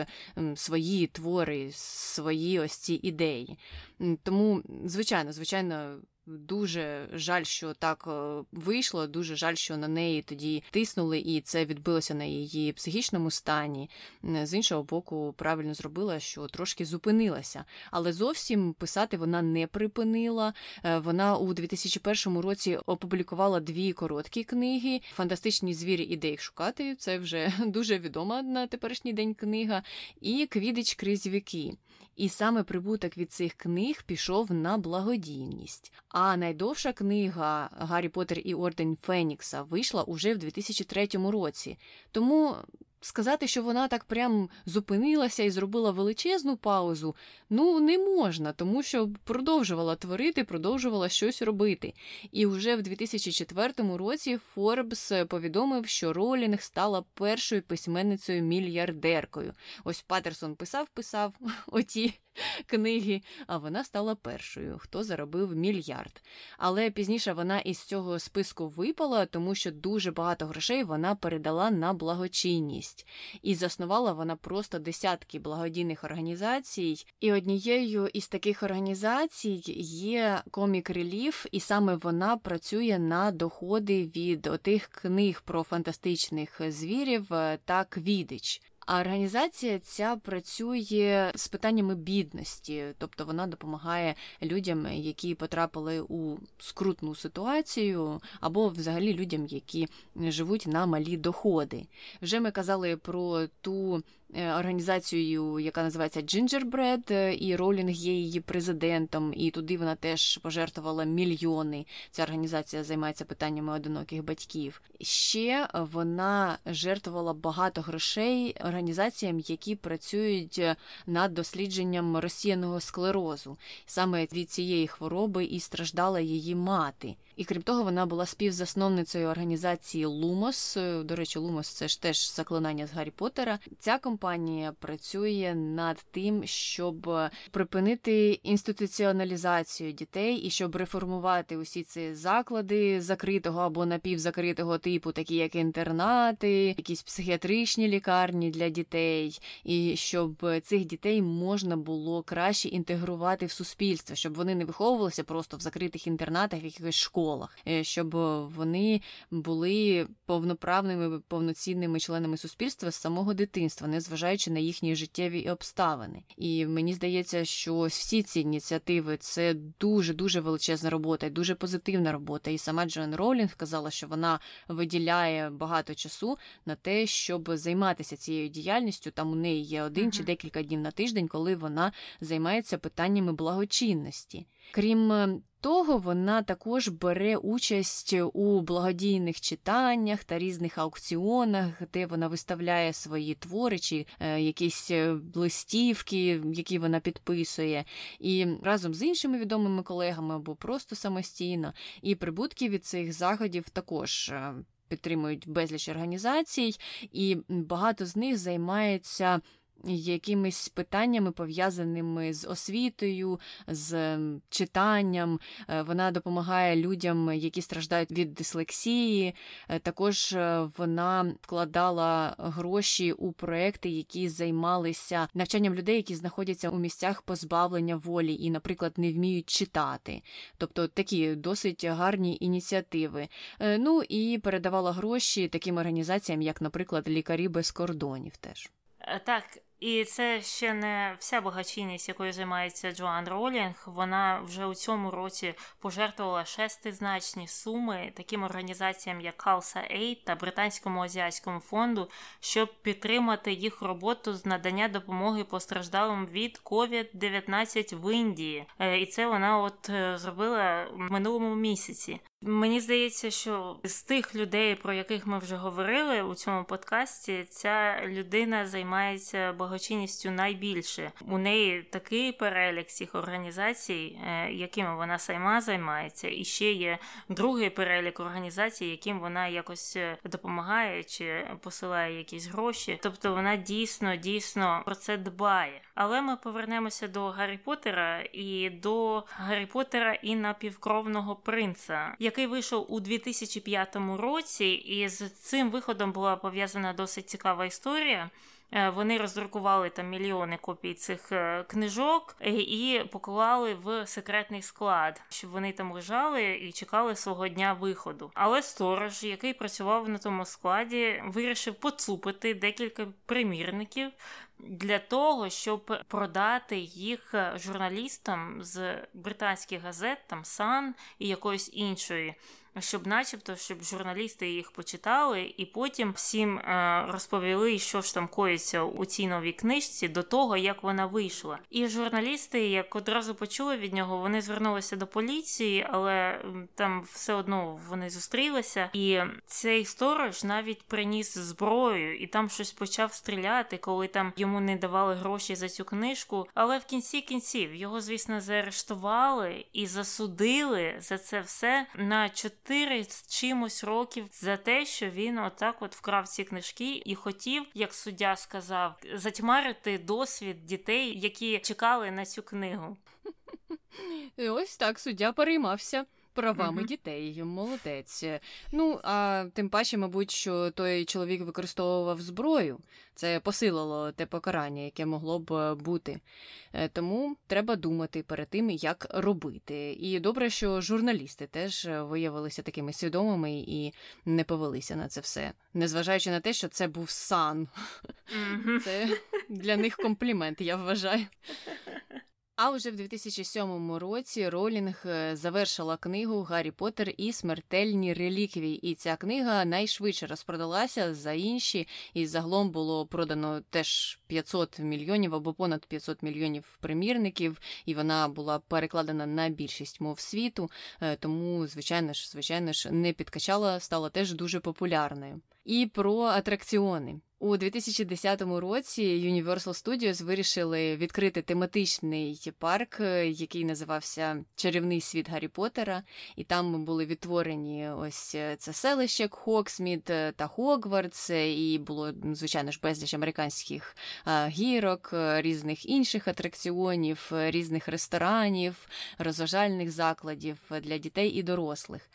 свої твори, свої ось ці ідеї. Тому, звичайно, звичайно. Дуже жаль, що так е, вийшло. Дуже жаль, що на неї тоді тиснули, і це відбилося на її психічному стані. З іншого боку, правильно зробила, що трошки зупинилася, але зовсім писати вона не припинила. Е, вона у 2001 році опублікувала дві короткі книги. Фантастичні звірі і де їх шукати. Це вже дуже відома на теперішній день книга. І Квідич крізь віки. І саме прибуток від цих книг пішов на благодійність. А найдовша книга Гаррі Поттер і Орден Фенікса вийшла уже в 2003 році. Тому Сказати, що вона так прям зупинилася і зробила величезну паузу, ну не можна, тому що продовжувала творити, продовжувала щось робити. І вже в 2004 році Форбс повідомив, що Ролінг стала першою письменницею мільярдеркою. Ось Патерсон писав, писав оті книги, а вона стала першою, хто заробив мільярд. Але пізніше вона із цього списку випала, тому що дуже багато грошей вона передала на благочинність. І заснувала вона просто десятки благодійних організацій. І однією із таких організацій є Комік Реліф, і саме вона працює на доходи від отих книг про фантастичних звірів та квідич. А організація ця працює з питаннями бідності, тобто вона допомагає людям, які потрапили у скрутну ситуацію, або взагалі людям, які живуть на малі доходи. Вже ми казали про ту організацією, яка називається Gingerbread, е, і Ролінг є її президентом, і туди вона теж пожертвувала мільйони. Ця організація займається питаннями одиноких батьків. Ще вона жертвувала багато грошей організаціям, які працюють над дослідженням розсіяного склерозу. Саме від цієї хвороби і страждала її мати. І крім того, вона була співзасновницею організації Лумос. До речі, Лумос це ж теж заклинання з Гаррі Поттера. Ця компанія працює над тим, щоб припинити інституціоналізацію дітей і щоб реформувати усі ці заклади закритого або напівзакритого типу, такі як інтернати, якісь психіатричні лікарні для дітей, і щоб цих дітей можна було краще інтегрувати в суспільство, щоб вони не виховувалися просто в закритих інтернатах, в якихось школах, е, щоб вони були повноправними повноцінними членами суспільства з самого дитинства, незважаючи на їхні життєві обставини. І мені здається, що всі ці ініціативи це дуже дуже величезна робота, і дуже позитивна робота. І сама Джоан Роулінг казала, що вона виділяє багато часу на те, щоб займатися цією діяльністю. Там у неї є один uh-huh. чи декілька днів на тиждень, коли вона займається питаннями благочинності. Крім е, того, вона також бере участь у благодійних читаннях та різних аукціонах, де вона виставляє свої твори чи е, якісь е, листівки, які вона підписує, і разом з іншими відомими колегами або просто самостійно. І прибутки від цих заходів також. Е, підтримують безліч організацій, і багато з них займається якимись питаннями пов'язаними з освітою, з читанням. Е, вона допомагає людям, які страждають від дислексії. Е, також е, вона вкладала гроші у проекти, які займалися навчанням людей, які знаходяться у місцях позбавлення волі і, наприклад, не вміють читати. Тобто такі досить гарні ініціативи. Ну і передавала гроші таким організаціям, як, наприклад, лікарі без кордонів. Теж так. І це ще не вся благочинність, якою займається Джоан Ролінг. Вона вже у цьому році пожертвувала шестизначні суми таким організаціям, як Халса Aid та Британському азіатському фонду, щоб підтримати їх роботу з надання допомоги постраждалим від COVID-19 в Індії. Е, і це вона от е, зробила в минулому місяці. Мені здається, що з тих людей, про яких ми вже говорили у цьому подкасті, ця людина займається благочинністю найбільше. У неї такий перелік цих організацій, е, якими вона сама займається, і ще є другий перелік організацій, яким вона якось е, допомагає чи посилає якісь гроші. Тобто вона дійсно дійсно про це дбає. Але ми повернемося до Гаррі Поттера і до Гаррі Поттера і напівкровного принца який вийшов у 2005 році, і з цим виходом була пов'язана досить цікава історія. Е, вони роздрукували там мільйони копій цих е, книжок е, і поклали в секретний склад, щоб вони там лежали і чекали свого дня виходу. Але сторож, який працював на тому складі, вирішив поцупити декілька примірників. Для того щоб продати їх журналістам з британських газет, там Сан і якоїсь іншої щоб, начебто, щоб журналісти їх почитали, і потім всім е, розповіли, що ж там коїться у цій новій книжці до того, як вона вийшла. І журналісти, як одразу почули від нього, вони звернулися до поліції, але там все одно вони зустрілися. І цей сторож навіть приніс зброю і там щось почав стріляти, коли там йому не давали гроші за цю книжку. Але в кінці кінців його, звісно, заарештували і засудили за це все на 4 чотири з чимось років за те, що він отак от вкрав ці книжки і хотів, як суддя сказав, затьмарити досвід дітей, які чекали на цю книгу. Ось так суддя переймався правами uh-huh. дітей. Молодець. Ну а тим паче, мабуть, що той чоловік використовував зброю. Це посилило те покарання, яке могло б е, бути. Е, тому треба думати перед тим, як робити. І добре, що журналісти теж виявилися такими свідомими і не повелися на це все, незважаючи на те, що це був сан. Uh-huh. Це для них комплімент, я вважаю. А вже в 2007 році Ролінг е, завершила книгу Гаррі Поттер і смертельні реліквії. І ця книга найшвидше розпродалася за інші, і загалом було продано теж 500 мільйонів або понад 500 мільйонів примірників, і вона була перекладена на більшість мов світу. Е, тому, звичайно ж, звичайно ж, не підкачала, стала теж дуже популярною. І про атракціони. У 2010 році Universal Studios вирішили відкрити тематичний парк, е, який називався Чарівний світ Гаррі Поттера», і там були відтворені ось е, це селище Хоксмід е, та Хогвартс, і було звичайно ж безліч американських гірок, різних інших атракціонів, різних ресторанів, розважальних закладів для дітей і дорослих.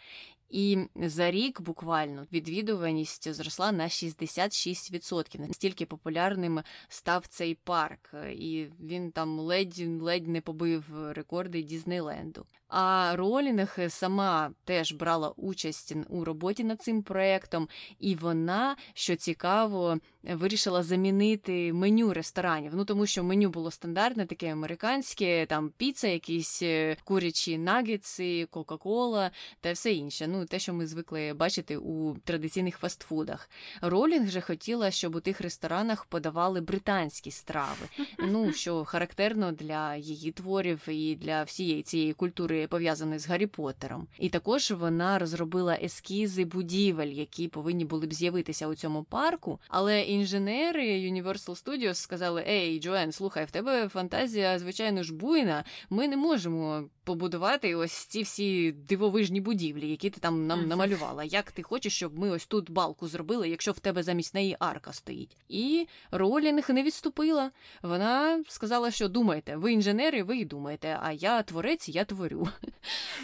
І за рік буквально відвідуваність зросла на 66%. Настільки популярним став цей парк, і він там ледь ледь не побив рекорди Дізнейленду. А Ролінг сама теж брала участь у роботі над цим проектом, і вона, що цікаво, вирішила замінити меню ресторанів. Ну тому що меню було стандартне, таке американське, там піца, якісь е, курячі нагетси, Кока-Кола та все інше. Ну те, що ми звикли бачити у традиційних фастфудах. Ролінг же хотіла, щоб у тих ресторанах подавали британські страви. Ну що характерно для її творів і для всієї цієї культури пов'язаний з Гаррі Поттером. І також вона розробила ескізи будівель, які повинні були б з'явитися у цьому парку. Але інженери Universal Studios сказали: Ей, Джоен, слухай, в тебе фантазія, звичайно ж, буйна. Ми не можемо побудувати ось ці всі дивовижні будівлі, які ти там нам намалювала. Як ти хочеш, щоб ми ось тут балку зробили, якщо в тебе замість неї арка стоїть? І Ролінг не відступила. Вона сказала, що думайте, ви інженери, ви і думаєте, а я творець, я творю.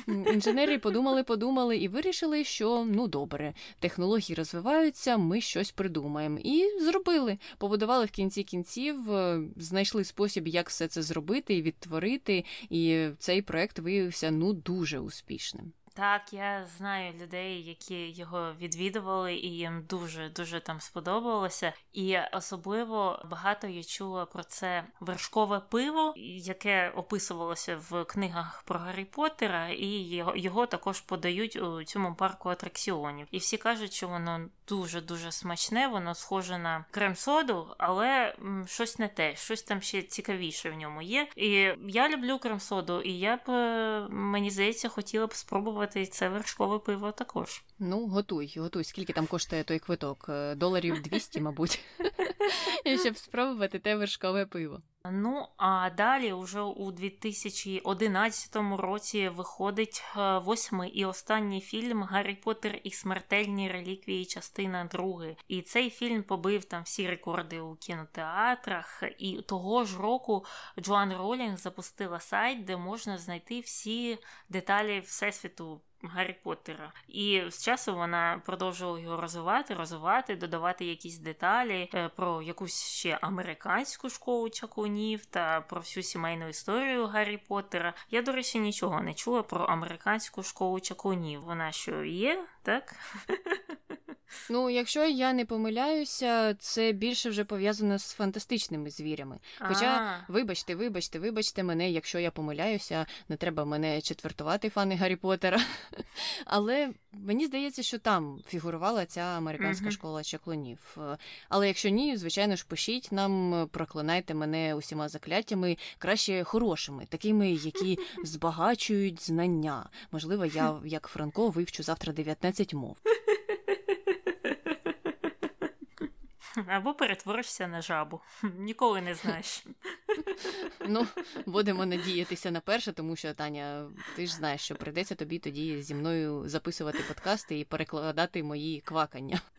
Інженери подумали, подумали і вирішили, що ну добре, технології розвиваються, ми щось придумаємо. І зробили. Побудували в кінці кінців, е, знайшли спосіб, як все це зробити і відтворити. І цей проект виявився ну дуже успішним. Так, я знаю людей, які його відвідували, і їм дуже дуже там сподобалося. І особливо багато я чула про це вершкове пиво, яке описувалося в книгах про Гаррі Поттера, і його, його також подають у цьому парку атракціонів. І всі кажуть, що воно дуже дуже смачне, воно схоже на крем-соду, але щось не те, щось там ще цікавіше в ньому є. І я люблю крем-соду, і я б мені здається хотіла б спробувати спробувати це вершкове пиво також. Ну, готуй, готуй. Скільки там коштує той квиток? Е, доларів 200, мабуть. Щоб спробувати те вершкове пиво. Ну, а далі, уже у 2011 році, виходить е, восьмий і останній фільм Гаррі Поттер і смертельні реліквії, частина друга. І цей фільм побив там всі рекорди у кінотеатрах. І того ж року Джоан Ролінг запустила сайт, де можна знайти всі деталі всесвіту Гаррі Поттера. І з часу вона продовжувала його розвивати, розвивати, додавати якісь деталі е, про якусь ще американську школу чаклунів та про всю сімейну історію Гаррі Поттера. Я, до речі, нічого не чула про американську школу чаклунів. Вона що є, так? Ну, якщо я не помиляюся, це більше вже пов'язано з фантастичними звірями. Хоча, А-а-а. вибачте, вибачте, вибачте мене, якщо я помиляюся, не треба мене четвертувати фани Гаррі Поттера. Але мені здається, що там фігурувала ця американська угу. школа чаклунів. Але якщо ні, звичайно ж, пишіть нам, проклинайте мене усіма закляттями, краще хорошими, такими, які збагачують знання. Можливо, я як Франко вивчу завтра 19 мов. Або перетворишся на жабу. Ніколи не знаєш. Ну, будемо надіятися на перше, тому що Таня, ти ж знаєш, що прийдеться тобі тоді зі мною записувати подкасти і перекладати мої квакання.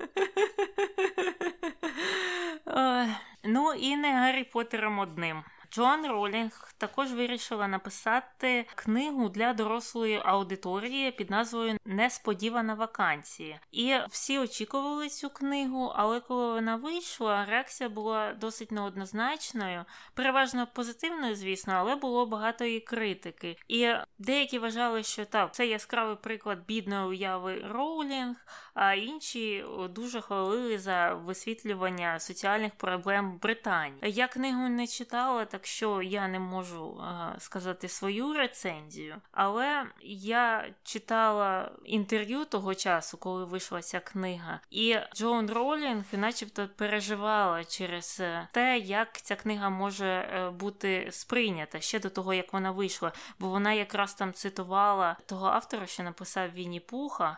Ну і не Гаррі Поттером одним. Джоан Ролінг також вирішила написати книгу для дорослої аудиторії під назвою Несподівана вакансія. І всі очікували цю книгу, але коли вона вийшла, реакція була досить неоднозначною, переважно позитивною, звісно, але було багато і критики. І деякі вважали, що так, це яскравий приклад бідної уяви Роулінг, а інші дуже хвалили за висвітлювання соціальних проблем Британії. Я книгу не читала, так що я не можу сказати свою рецензію. Але я читала інтерв'ю того часу, коли вийшла ця книга, і Джон Ролінг, начебто, переживала через е, те, як ця книга може е, бути сприйнята ще до того, як вона вийшла. Бо вона якраз там цитувала того автора, що написав Вінні Пуха.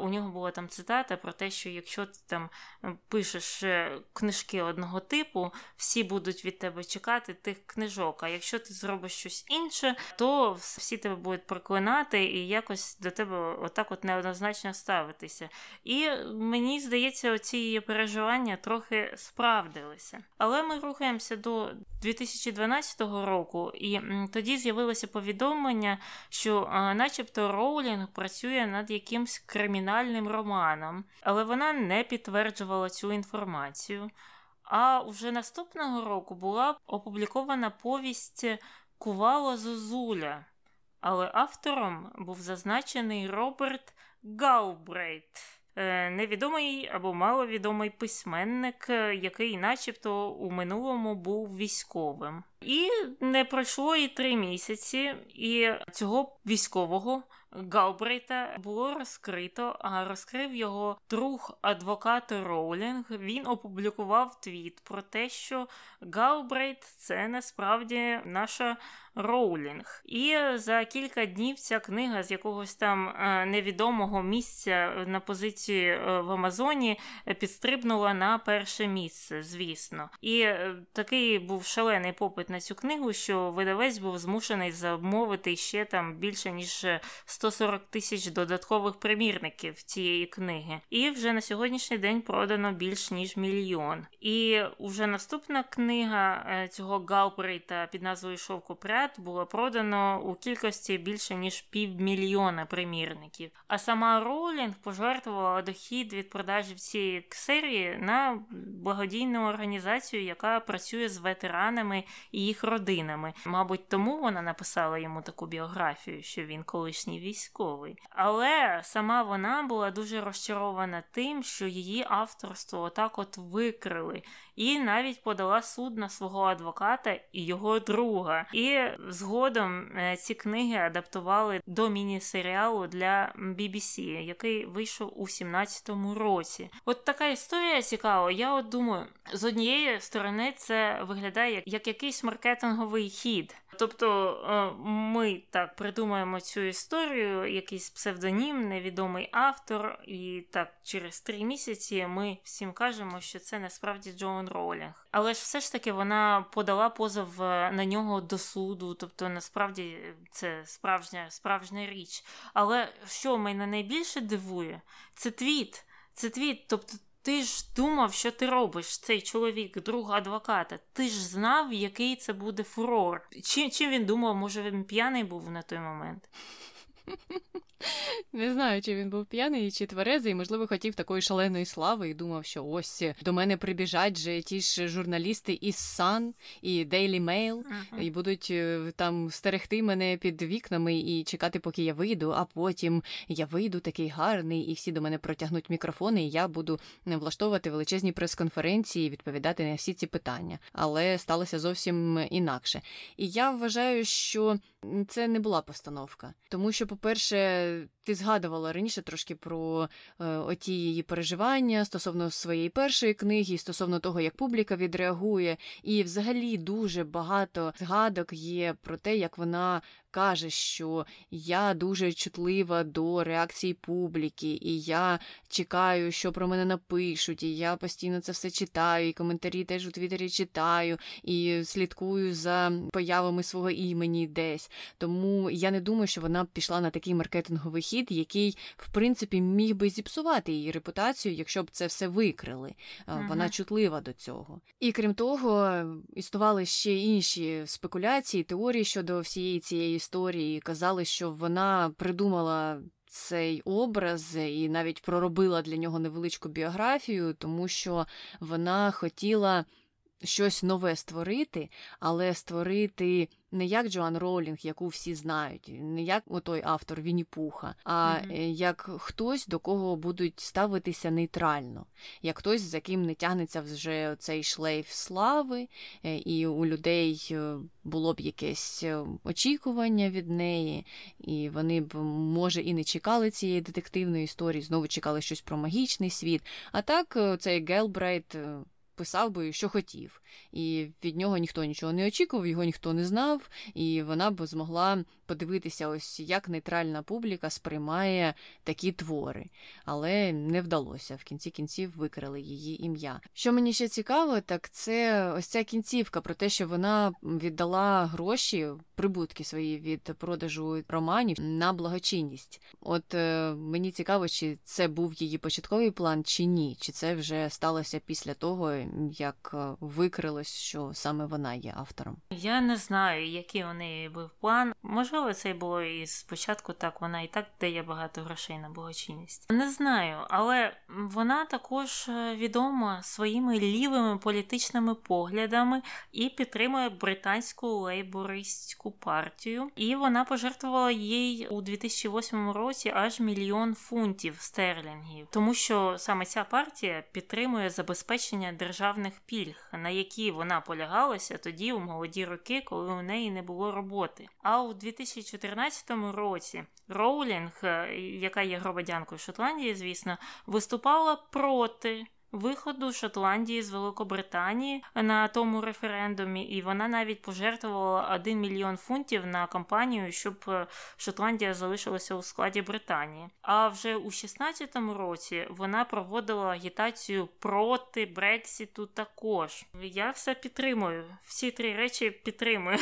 У нього була там цитата про те, що якщо ти там пишеш е, книжки одного типу, всі будуть від тебе чекати тих книжок. А якщо ти зробиш щось інше, то всі тебе будуть проклинати і якось до тебе отак от неоднозначно ставитися. І мені здається, оці переживання трохи справдилися. Але ми рухаємося до 2012 року, і тоді з'явилося повідомлення, що, начебто, Роулінг працює над якимсь кримінальним романом, але вона не підтверджувала цю інформацію. А вже наступного року була опублікована повість Кувало Зозуля, але автором був зазначений Роберт Галбрейт. Е, невідомий або маловідомий письменник, е, який, начебто, у минулому був військовим. І не пройшло і три місяці, і цього військового Галбрейта було розкрито, а розкрив його друг адвокат Роулінг. Він опублікував твіт про те, що Галбрейт це насправді наша Роулінг. І за кілька днів ця книга з якогось там е, невідомого місця на позиції е, в Амазоні підстрибнула на перше місце, звісно. І е, такий був шалений попит на цю книгу, що видавець був змушений замовити ще там більше ніж 140 тисяч додаткових примірників цієї книги. І вже на сьогоднішній день продано більш ніж мільйон. І вже наступна книга цього Галбрейта під назвою Шовкопряд монет було продано у кількості більше ніж півмільйона примірників. А сама Роулінг пожертвувала дохід від продажів цієї серії на благодійну організацію, яка працює з ветеранами і їх родинами. Мабуть, тому вона написала йому таку біографію, що він колишній військовий. Але сама вона була дуже розчарована тим, що її авторство отак от викрили, і навіть подала суд на свого адвоката і його друга. І згодом е, ці книги адаптували до міні-серіалу для BBC, який вийшов у 17-му році. От така історія цікава. Я от думаю, з однієї сторони це виглядає як якийсь маркетинговий хід. Тобто е, ми так придумаємо цю історію, якийсь псевдонім, невідомий автор, і так через три місяці ми всім кажемо, що це насправді Джоан Роулінг. Але ж все ж таки вона подала позов е, на нього до суду, тобто насправді це справжня справжня річ. Але що мене найбільше дивує, це твіт. Це твіт, тобто ти ж думав, що ти робиш цей чоловік, друг адвоката. Ти ж знав, який це буде фурор. Чим, чим він думав, може він п'яний був на той момент? Не знаю, чи він був п'яний, чи тверезий, можливо, хотів такої шаленої слави і думав, що ось до мене прибіжать же ті ж журналісти із Sun і Daily Mail, uh-huh. і будуть е, там стерегти мене під вікнами і чекати, поки я вийду, а потім я вийду такий гарний, і всі до мене протягнуть мікрофони, і я буду влаштовувати величезні прес-конференції і відповідати на всі ці питання. Але сталося зовсім інакше. І я вважаю, що це не була постановка, тому що, по-перше, ти згадувала раніше трошки про е, оті її переживання стосовно своєї першої книги, стосовно того, як публіка відреагує, і взагалі дуже багато згадок є про те, як вона каже, що я дуже чутлива до реакції публіки, і я чекаю, що про мене напишуть, і я постійно це все читаю, і коментарі теж у Твіттері читаю, і слідкую за появами свого імені десь. Тому я не думаю, що вона пішла на такий маркетинговий хід, який, в принципі, міг би зіпсувати її репутацію, якщо б це все викрили. Ага. Вона чутлива до цього. І крім того, існували ще інші спекуляції, теорії щодо всієї цієї історії казали, що вона придумала. Цей образ і навіть проробила для нього невеличку біографію, тому що вона хотіла щось нове створити, але створити не як Джоан Роулінг, яку всі знають, не як той автор Вінні-Пуха, а mm-hmm. як хтось, до кого будуть ставитися нейтрально, як хтось, за ким не тягнеться вже цей шлейф слави, е, і у людей е, було б якесь очікування від неї, і вони б, може, і не чекали цієї детективної історії, знову чекали щось про магічний світ. А так, цей Гелбрейт писав би, що хотів, і від нього ніхто нічого не очікував, його ніхто не знав, і вона б змогла подивитися, ось як нейтральна публіка сприймає такі твори, але не вдалося. В кінці кінців викрили її ім'я. Що мені ще цікаво, так це ось ця кінцівка про те, що вона віддала гроші, прибутки свої від продажу романів на благочинність. От е, мені цікаво, чи це був її початковий план, чи ні, чи це вже сталося після того, як е, викрилось, що саме вона є автором. Я не знаю, який у неї був план. Можливо, це було і спочатку так. Вона і так дає багато грошей на благочинність. Не знаю, але вона також е, відома своїми лівими політичними поглядами і підтримує британську лейбористську партію. І вона пожертвувала їй у 2008 році аж мільйон фунтів стерлінгів, тому що саме ця партія підтримує забезпечення держави державних пільг, на які вона полягалася тоді у молоді роки, коли у неї не було роботи. А у 2014 році Роулінг, е, яка є громадянкою Шотландії, звісно, виступала проти виходу Шотландії з Великобританії на тому референдумі, і вона навіть пожертвувала 1 мільйон фунтів на кампанію, щоб е, Шотландія залишилася у складі Британії. А вже у 16-му році вона проводила агітацію проти Брексіту. Також я все підтримую. Всі три речі підтримую.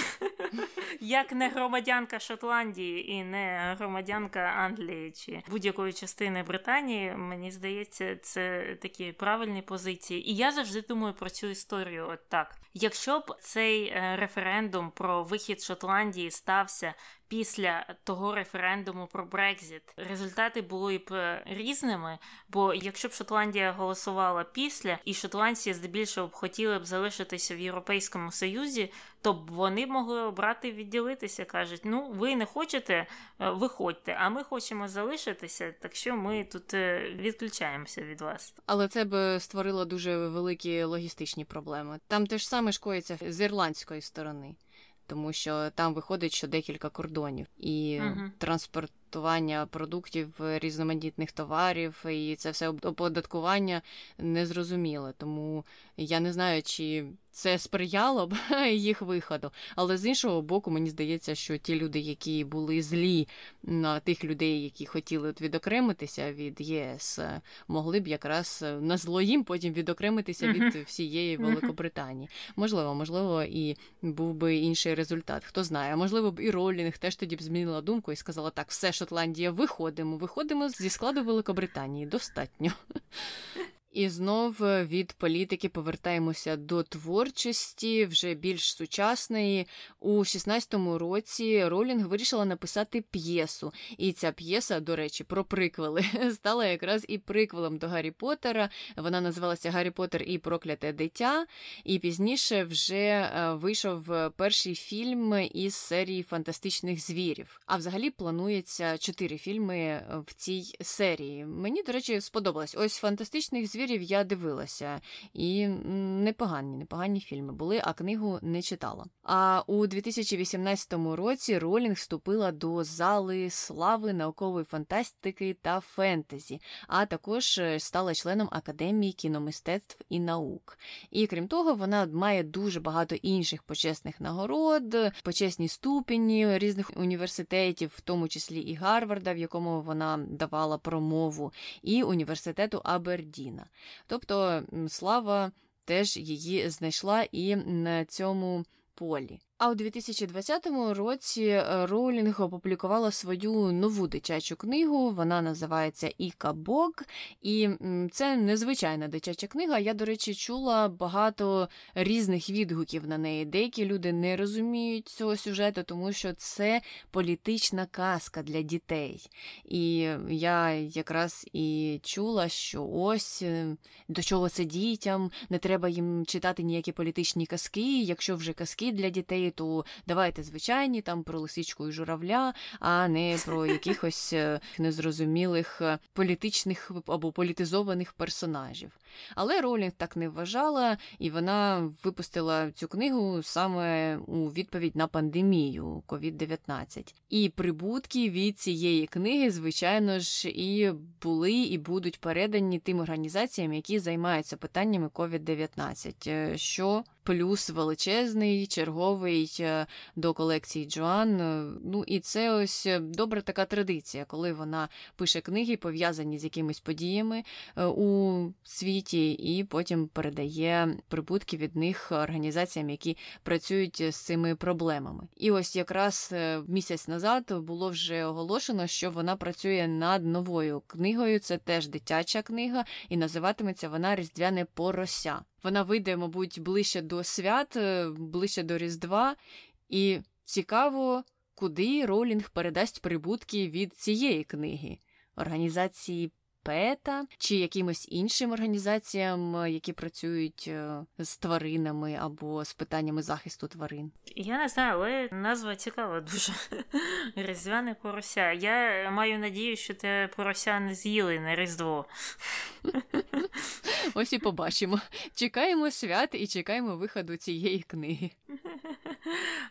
Як не громадянка Шотландії і не громадянка Англії чи будь-якої частини Британії, мені здається, це такі правильні правильній позиції. І я завжди думаю про цю історію. От так. Якщо б цей е, референдум про вихід Шотландії стався після того референдуму про Брекзіт результати були б е, різними. Бо якщо б Шотландія голосувала після, і шотландці здебільшого б хотіли б залишитися в Європейському Союзі, то б вони могли обрати відділитися. кажуть: ну ви не хочете, е, виходьте, а ми хочемо залишитися, так що ми тут е, відключаємося від вас. Але це б створило дуже великі логістичні проблеми. Там те ж саме шкоїться з ірландської сторони тому що там виходить що декілька кордонів і uh транспортування продуктів різноманітних товарів, і це все оподаткування незрозуміле. Тому я не знаю, чи це сприяло б їх виходу. Але з іншого боку, мені здається, що ті люди, які були злі на тих людей, які хотіли відокремитися від ЄС, могли б якраз на зло їм потім відокремитися від всієї Великобританії. Можливо, можливо, і був би інший результат. Хто знає, можливо б і Ролінг теж тоді б змінила думку і сказала: так, все, Шотландія, виходимо, виходимо зі складу Великобританії. Достатньо. І знов е, від політики повертаємося до творчості, вже більш сучасної. У 16-му році Ролінг вирішила написати п'єсу. І ця п'єса, до речі, про приквели стала якраз і приквелом до Гаррі Поттера. Вона називалася Гаррі Поттер і Прокляте дитя. І пізніше вже е, вийшов перший фільм із серії фантастичних звірів. А взагалі планується чотири фільми в цій серії. Мені, до речі, сподобалось. Ось фантастичних звірів звірів я дивилася, і непогані, непогані фільми були, а книгу не читала. А у 2018 році Ролінг вступила до зали слави наукової фантастики та фентезі, а також е, стала членом Академії кіномистецтв і наук. І крім того, вона має дуже багато інших почесних нагород, почесні ступені різних університетів, в тому числі і Гарварда, в якому вона давала промову, і університету Абердіна. Тобто слава теж її знайшла і на цьому полі. А у 2020 році е, Роулінг опублікувала свою нову дитячу книгу. Вона називається Іка Бог, і це незвичайна дитяча книга. Я, до речі, чула багато різних відгуків на неї. Деякі люди не розуміють цього сюжету, тому що це політична казка для дітей. І я якраз і чула, що ось е, до чого це дітям, не треба їм читати ніякі політичні казки. Якщо вже казки для дітей, то давайте звичайні там про лисичку і журавля, а не про якихось е, незрозумілих е, політичних або політизованих персонажів. Але Ролінг так не вважала, і вона випустила цю книгу саме у відповідь на пандемію COVID-19. І прибутки від цієї книги, звичайно ж, і були, і будуть передані тим організаціям, які займаються питаннями COVID-19, е, що плюс величезний, черговий е, до колекції Джоан. Е, ну і це ось е, добра така традиція, коли вона пише книги, пов'язані з якимись подіями у світі, і потім передає прибутки від них організаціям, які працюють з цими проблемами. І ось якраз місяць назад було вже оголошено, що вона працює над новою книгою. Це теж дитяча книга, і називатиметься вона Різдвяне порося. Вона вийде, мабуть, ближче до свят, е, ближче до Різдва, і цікаво, куди Ролінг передасть прибутки від цієї книги. Організації Пета чи якимось іншим організаціям, е, які працюють е, з тваринами або з питаннями захисту тварин. Я не знаю, але назва цікава дуже. Різдвяне порося. Я маю надію, що те порося не з'їли на Різдво. Ось і побачимо. Чекаємо свят і чекаємо виходу цієї книги.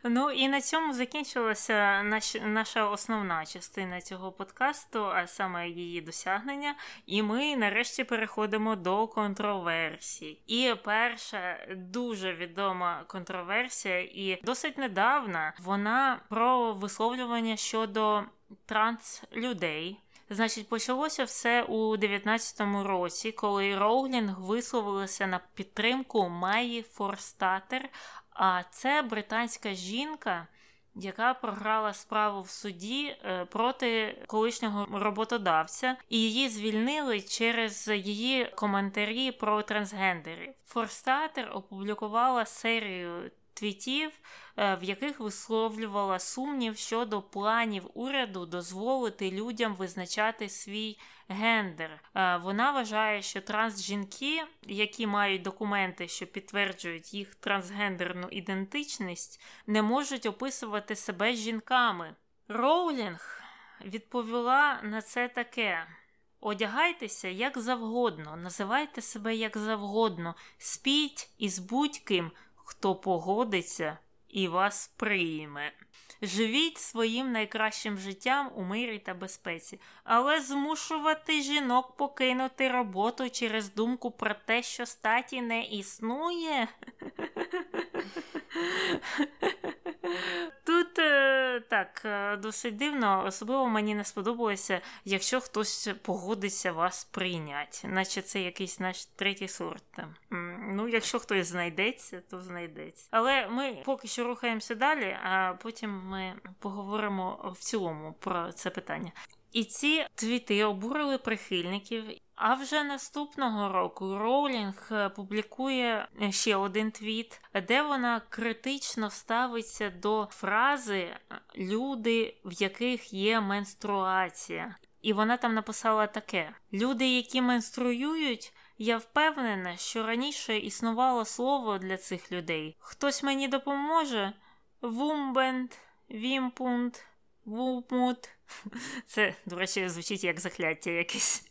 Ну і на цьому закінчилася наш, наша основна частина цього подкасту, а саме її досягнення. І ми нарешті переходимо до контроверсій. І перша дуже відома контроверсія, і досить недавна вона про висловлювання щодо транслюдей. Значить, почалося все у 19-му році, коли Роулінг висловилася на підтримку Майї Форстатер, а це британська жінка, яка програла справу в суді е, проти колишнього роботодавця, і її звільнили через її коментарі про трансгендерів. Форстатер опублікувала серію твітів, е, в яких висловлювала сумнів щодо планів уряду дозволити людям визначати свій гендер. Е, вона вважає, що трансжінки, які мають документи, що підтверджують їх трансгендерну ідентичність, не можуть описувати себе жінками. Роулінг відповіла на це таке. Одягайтеся як завгодно, називайте себе як завгодно, спіть із будь-ким, хто погодиться і вас прийме. Живіть своїм найкращим життям у мирі та безпеці, але змушувати жінок покинути роботу через думку про те, що статі не існує. Тут е, так е, досить дивно, особливо мені не сподобалося, якщо хтось погодиться вас прийняти, наче це якийсь наш третій сорт. Ну, якщо хтось знайдеться, то знайдеться. Але ми поки що рухаємося далі, а потім ми поговоримо в цілому про це питання. І ці твіти обурили прихильників. А вже наступного року Роулінг е, публікує е, ще один твіт, де вона критично ставиться до фрази е, люди, в яких є менструація. І вона там написала таке: люди, які менструюють, я впевнена, що раніше існувало слово для цих людей. Хтось мені допоможе? Вумбенд, вімпунт, вумут. Це, до речі, звучить як закляття якесь.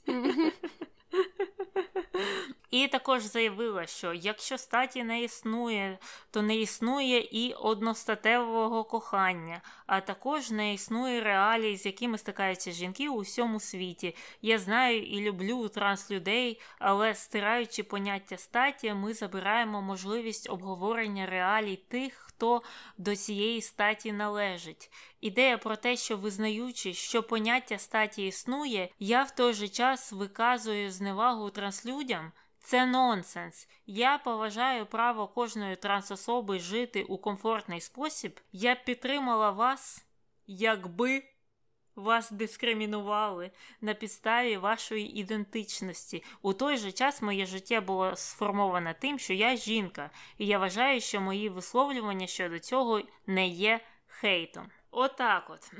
І також заявила, що якщо статі не існує, то не існує і одностатевого кохання, а також не існує реалій, з якими стикаються жінки у всьому світі. Я знаю і люблю транслюдей, але стираючи поняття статі, ми забираємо можливість обговорення реалій тих, хто до цієї статі належить. Ідея про те, що визнаючи, що поняття статі існує, я в той же час виказую зневагу транслюдям. Це нонсенс. Я поважаю право кожної трансособи жити у комфортний спосіб. Я б підтримала вас, якби вас дискримінували на підставі вашої ідентичності. У той же час моє життя було сформоване тим, що я жінка, і я вважаю, що мої висловлювання щодо цього не є хейтом. Отак от.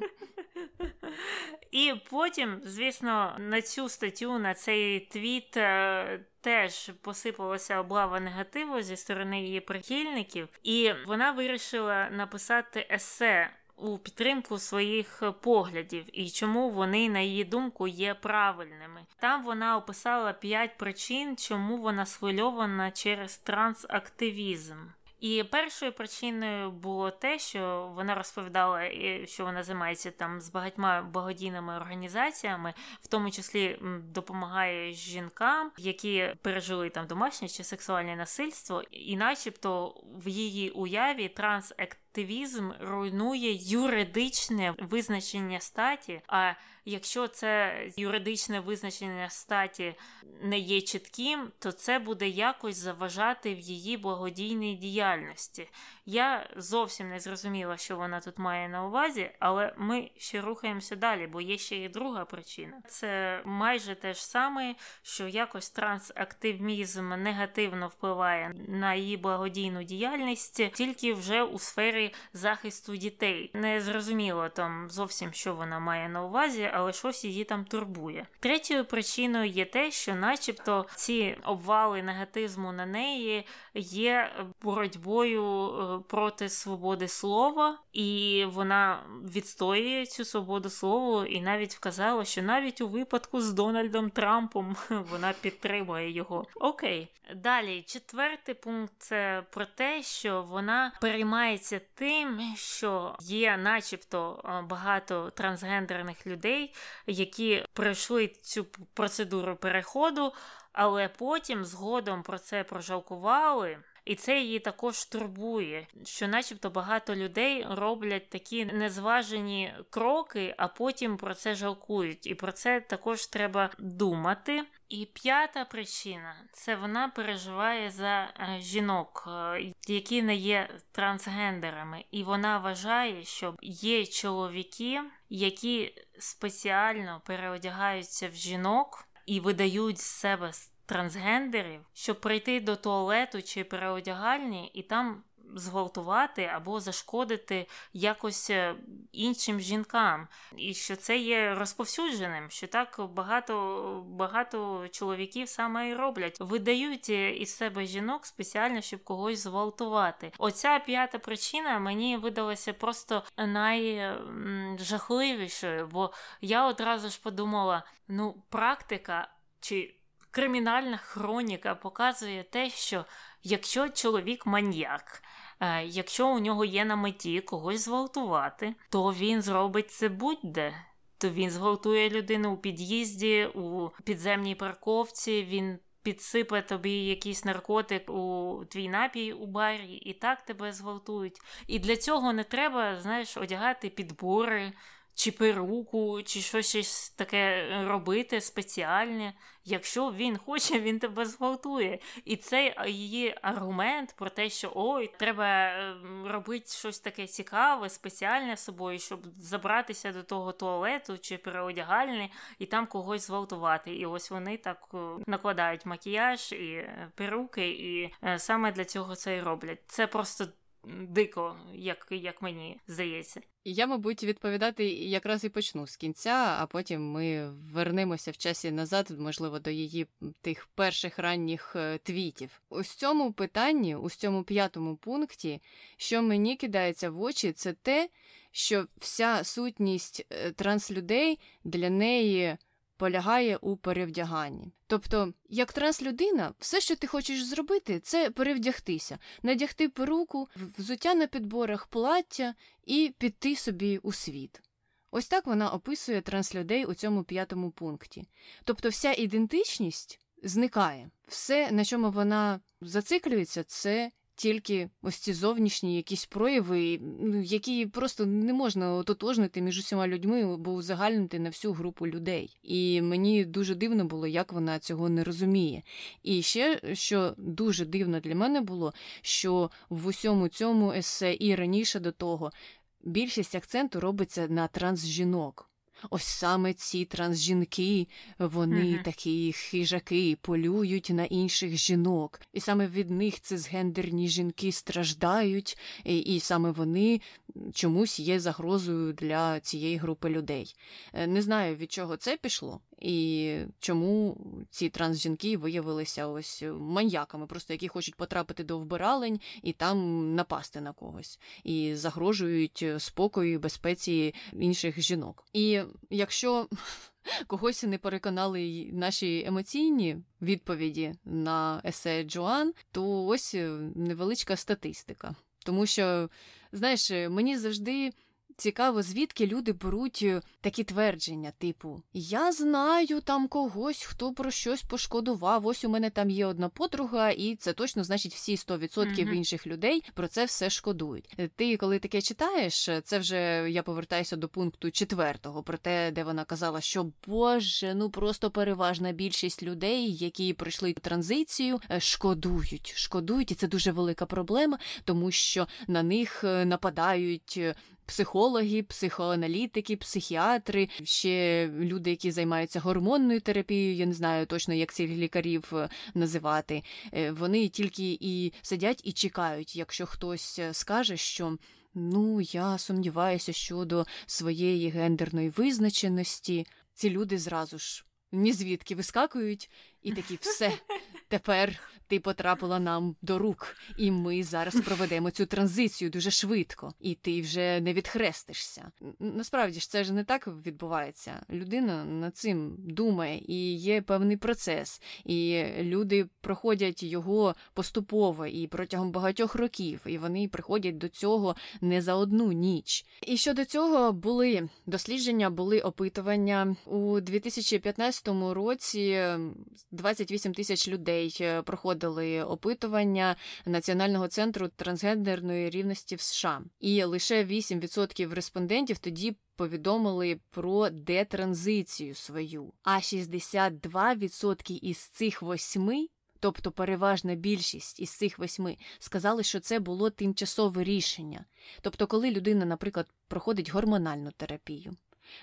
І потім, звісно, на цю статтю, на цей твіт е, теж посипалася облава негативу зі сторони її прихильників, і вона вирішила написати есе. У підтримку своїх поглядів і чому вони, на її думку, є правильними. Там вона описала п'ять причин, чому вона схвильована через трансактивізм. І першою причиною було те, що вона розповідала, що вона займається там з багатьма благодійними організаціями, в тому числі допомагає жінкам, які пережили там домашнє чи сексуальне насильство, і, начебто, в її уяві трансактивізм руйнує юридичне визначення статі. а Якщо це юридичне визначення статі не є чітким, то це буде якось заважати в її благодійній діяльності. Я зовсім не зрозуміла, що вона тут має на увазі, але ми ще рухаємося далі, бо є ще і друга причина. Це майже те ж саме, що якось трансактивізм негативно впливає на її благодійну діяльність, тільки вже у сфері захисту дітей. Не зрозуміло там зовсім, що вона має на увазі, але щось її там турбує. Третьою причиною є те, що, начебто, ці обвали негатизму на неї є боротьбою е, проти свободи слова, і вона відстоює цю свободу слова і навіть вказала, що навіть у випадку з Дональдом Трампом вона підтримує його. Окей, далі четвертий пункт це про те, що вона переймається тим, що є, начебто, багато трансгендерних людей, які пройшли цю процедуру переходу, але потім згодом про це прожалкували. І це її також турбує, що, начебто, багато людей роблять такі незважені кроки, а потім про це жалкують. І про це також треба думати. І п'ята причина це вона переживає за е, жінок, е, які не є трансгендерами, і вона вважає, що є чоловіки, які спеціально переодягаються в жінок і видають з себе трансгендерів, щоб прийти до туалету чи переодягальні і там зґвалтувати або зашкодити якось е, іншим жінкам, і що це є розповсюдженим, що так багато багато чоловіків саме і роблять, видають е, із себе жінок спеціально, щоб когось зґвалтувати. Оця п'ята причина мені видалася просто найжахливішою, бо я одразу ж подумала: ну, практика чи кримінальна хроніка показує те, що якщо чоловік маньяк, е, якщо у нього є на меті когось зґвалтувати, то він зробить це будь-де. То він зґвалтує людину у під'їзді, у підземній парковці, він підсипе тобі якийсь наркотик у твій напій у барі, і так тебе зґвалтують. І для цього не треба, знаєш, одягати підбори чи перуку, чи щось таке робити спеціальне. Якщо він хоче, він тебе зґвалтує. І цей її аргумент про те, що ой, треба ем, робити щось таке цікаве, спеціальне з собою, щоб забратися до того туалету чи переодягальні і там когось зґвалтувати. І ось вони так е, накладають макіяж і е, перуки, і е, саме для цього це і роблять. Це просто дико, як як мені здається. Я, мабуть, відповідати якраз і почну з кінця, а потім ми вернемося в часі назад, можливо, до її тих перших ранніх е, твітів. У цьому питанні, у цьому п'ятому пункті, що мені кидається в очі, це те, що вся сутність е, транслюдей для неї полягає у перевдяганні. Тобто, як транслюдина, все, що ти хочеш зробити, це перевдягтися, надягти перуку, взуття на підборах плаття і піти собі у світ. Ось так вона описує транслюдей у цьому п'ятому пункті. Тобто, вся ідентичність зникає. Все, на чому вона зациклюється, це тільки ось ці зовнішні якісь прояви, ну, які просто не можна ототожнити між усіма людьми, бо узагальнити на всю групу людей. І мені дуже дивно було, як вона цього не розуміє. І ще що дуже дивно для мене було, що в усьому цьому есе і раніше до того більшість акценту робиться на трансжінок. Ось саме ці трансжінки, вони mm-hmm. такі хижаки, полюють на інших жінок, і саме від них цисгендерні жінки страждають, і, і саме вони чомусь є загрозою для цієї групи людей. Е, не знаю, від чого це пішло, і чому ці трансжінки виявилися ось маньяками, просто які хочуть потрапити до вбиралень і там напасти на когось, і загрожують спокою і безпеці інших жінок. І якщо когось не переконали наші емоційні відповіді на есе Джоан, то ось невеличка статистика. Тому що, знаєш, мені завжди Цікаво, звідки люди беруть е, такі твердження, типу Я знаю там когось, хто про щось пошкодував. Ось у мене там є одна подруга, і це точно значить всі 100% mm-hmm. інших людей про це все шкодують. Е, ти, коли таке читаєш, е, це вже я повертаюся до пункту четвертого, про те, де вона казала, що Боже, ну просто переважна більшість людей, які пройшли транзицію, шкодують, шкодують, і це дуже велика проблема, тому що на них нападають психологи, психоаналітики, психіатри, ще люди, які займаються гормонною терапією, я не знаю точно, як цих лікарів е, називати. Е, вони тільки і сидять і чекають, якщо хтось е, скаже, що. Ну, я сумніваюся щодо своєї гендерної визначеності. Ці люди зразу ж ні звідки вискакують і такі все. Тепер ти потрапила нам до рук, і ми зараз проведемо цю транзицію дуже швидко, і ти вже не відхрестишся. Насправді ж це ж не так відбувається. Людина над цим думає, і є певний процес, і люди проходять його поступово і протягом багатьох років, і вони приходять до цього не за одну ніч. І щодо цього були дослідження, були опитування у 2015 році. 28 тисяч людей е, проходили опитування Національного центру трансгендерної рівності в США, і лише 8% респондентів тоді повідомили про детранзицію свою. А 62% із цих восьми. Тобто переважна більшість із цих восьми сказали, що це було тимчасове рішення. Тобто, коли людина, наприклад, проходить гормональну терапію,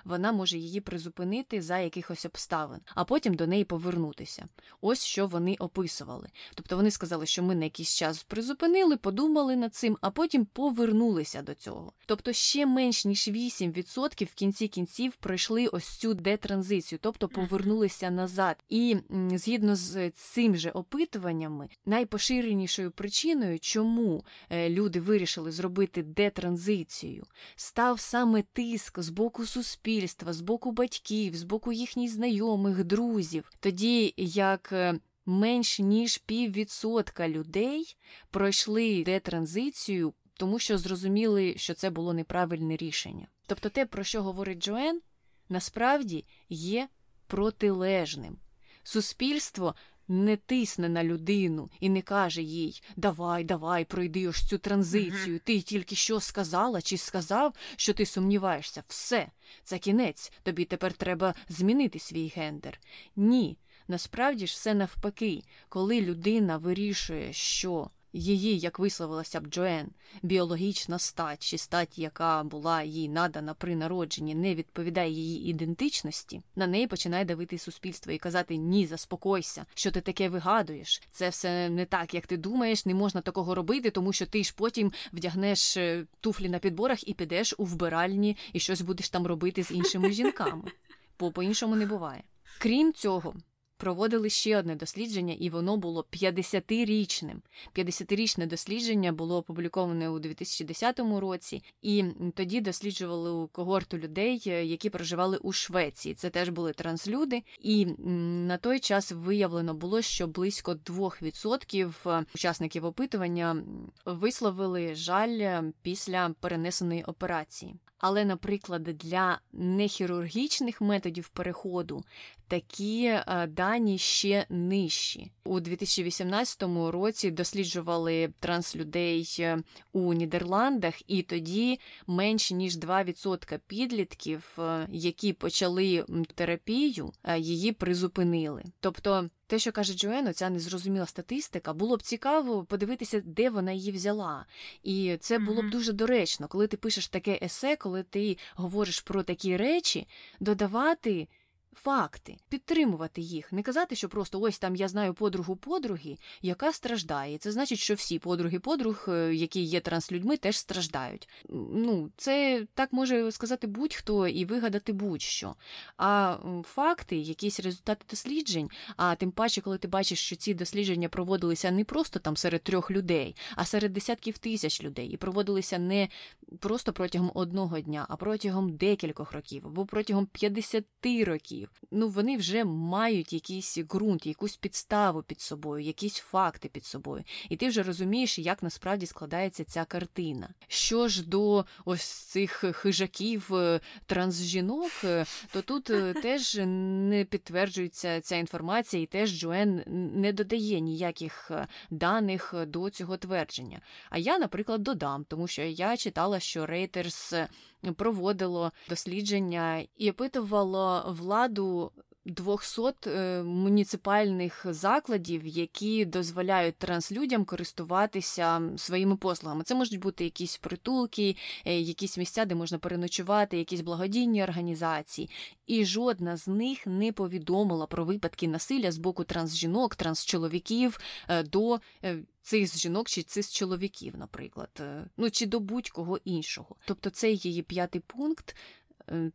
вона може її призупинити за якихось обставин, а потім до неї повернутися. Ось що вони описували. Тобто вони сказали, що ми на якийсь час призупинили, подумали над цим, а потім повернулися до цього. Тобто ще менш ніж 8% в кінці кінців пройшли ось цю детранзицію, тобто повернулися назад. І згідно з цим же опитуваннями, найпоширенішою причиною, чому е, люди вирішили зробити детранзицію, став саме тиск з боку суспільства суспільства, з боку батьків, з боку їхніх знайомих, друзів, тоді як е, менш ніж піввідсотка людей пройшли детранзицію, тому що зрозуміли, що це було неправильне рішення. Тобто те, про що говорить Джоен, насправді є протилежним. Суспільство не тисне на людину і не каже їй Давай, давай, пройди ось цю транзицію. Ти тільки що сказала чи сказав, що ти сумніваєшся. Все, це кінець. Тобі тепер треба змінити свій гендер. Ні. Насправді ж все навпаки, коли людина вирішує, що Її, як висловилася б Джоен, біологічна стать чи стать, яка була їй надана при народженні, не відповідає її ідентичності, на неї починає давити суспільство і казати Ні, заспокойся, що ти таке вигадуєш. Це все не так, як ти думаєш, не можна такого робити, тому що ти ж потім вдягнеш е, туфлі на підборах і підеш у вбиральні і щось будеш там робити з іншими жінками. Бо по іншому не буває. Крім цього, проводили ще одне дослідження, і воно було 50-річним. 50-річне дослідження було опубліковане у 2010 році, і тоді досліджували когорту людей, е, які проживали у Швеції. Це теж були транслюди, і на той час виявлено було, що близько 2% е, учасників опитування висловили жаль е, після перенесеної операції. Але, наприклад, для нехірургічних методів переходу такі е, дані ще нижчі. У 2018 році досліджували транслюдей е, у Нідерландах, і тоді менше ніж 2% підлітків, е, які почали терапію, її призупинили. Тобто. Те, що каже Джоено, ця незрозуміла статистика, було б цікаво подивитися, де вона її взяла. І це було б дуже доречно, коли ти пишеш таке есе, коли ти говориш про такі речі, додавати факти, підтримувати їх, не казати, що просто ось там я знаю подругу подруги, яка страждає. Це значить, що всі подруги подруг, е, які є транслюдьми, теж страждають. Ну, це так може сказати будь-хто і вигадати будь-що. А факти, якісь результати досліджень, а тим паче, коли ти бачиш, що ці дослідження проводилися не просто там серед трьох людей, а серед десятків тисяч людей, і проводилися не просто протягом одного дня, а протягом декількох років або протягом 50 років ну вони вже мають якийсь ґрунт, якусь підставу під собою, якісь факти під собою. І ти вже розумієш, як насправді складається ця картина. Що ж до ось цих хижаків е, трансжінок, е, то тут е, теж не підтверджується ця інформація, і теж Джоен не додає ніяких даних до цього твердження. А я, наприклад, додам, тому що я читала, що Рейтерс проводило дослідження і опитувало владу 200 е, муніципальних закладів, які дозволяють транслюдям користуватися своїми послугами. Це можуть бути якісь притулки, е, якісь місця, де можна переночувати, якісь благодійні організації. І жодна з них не повідомила про випадки насилля з боку трансжінок, трансчоловіків е, до цих жінок чи цих чоловіків, наприклад, ну чи до будь-кого іншого. Тобто, цей її п'ятий пункт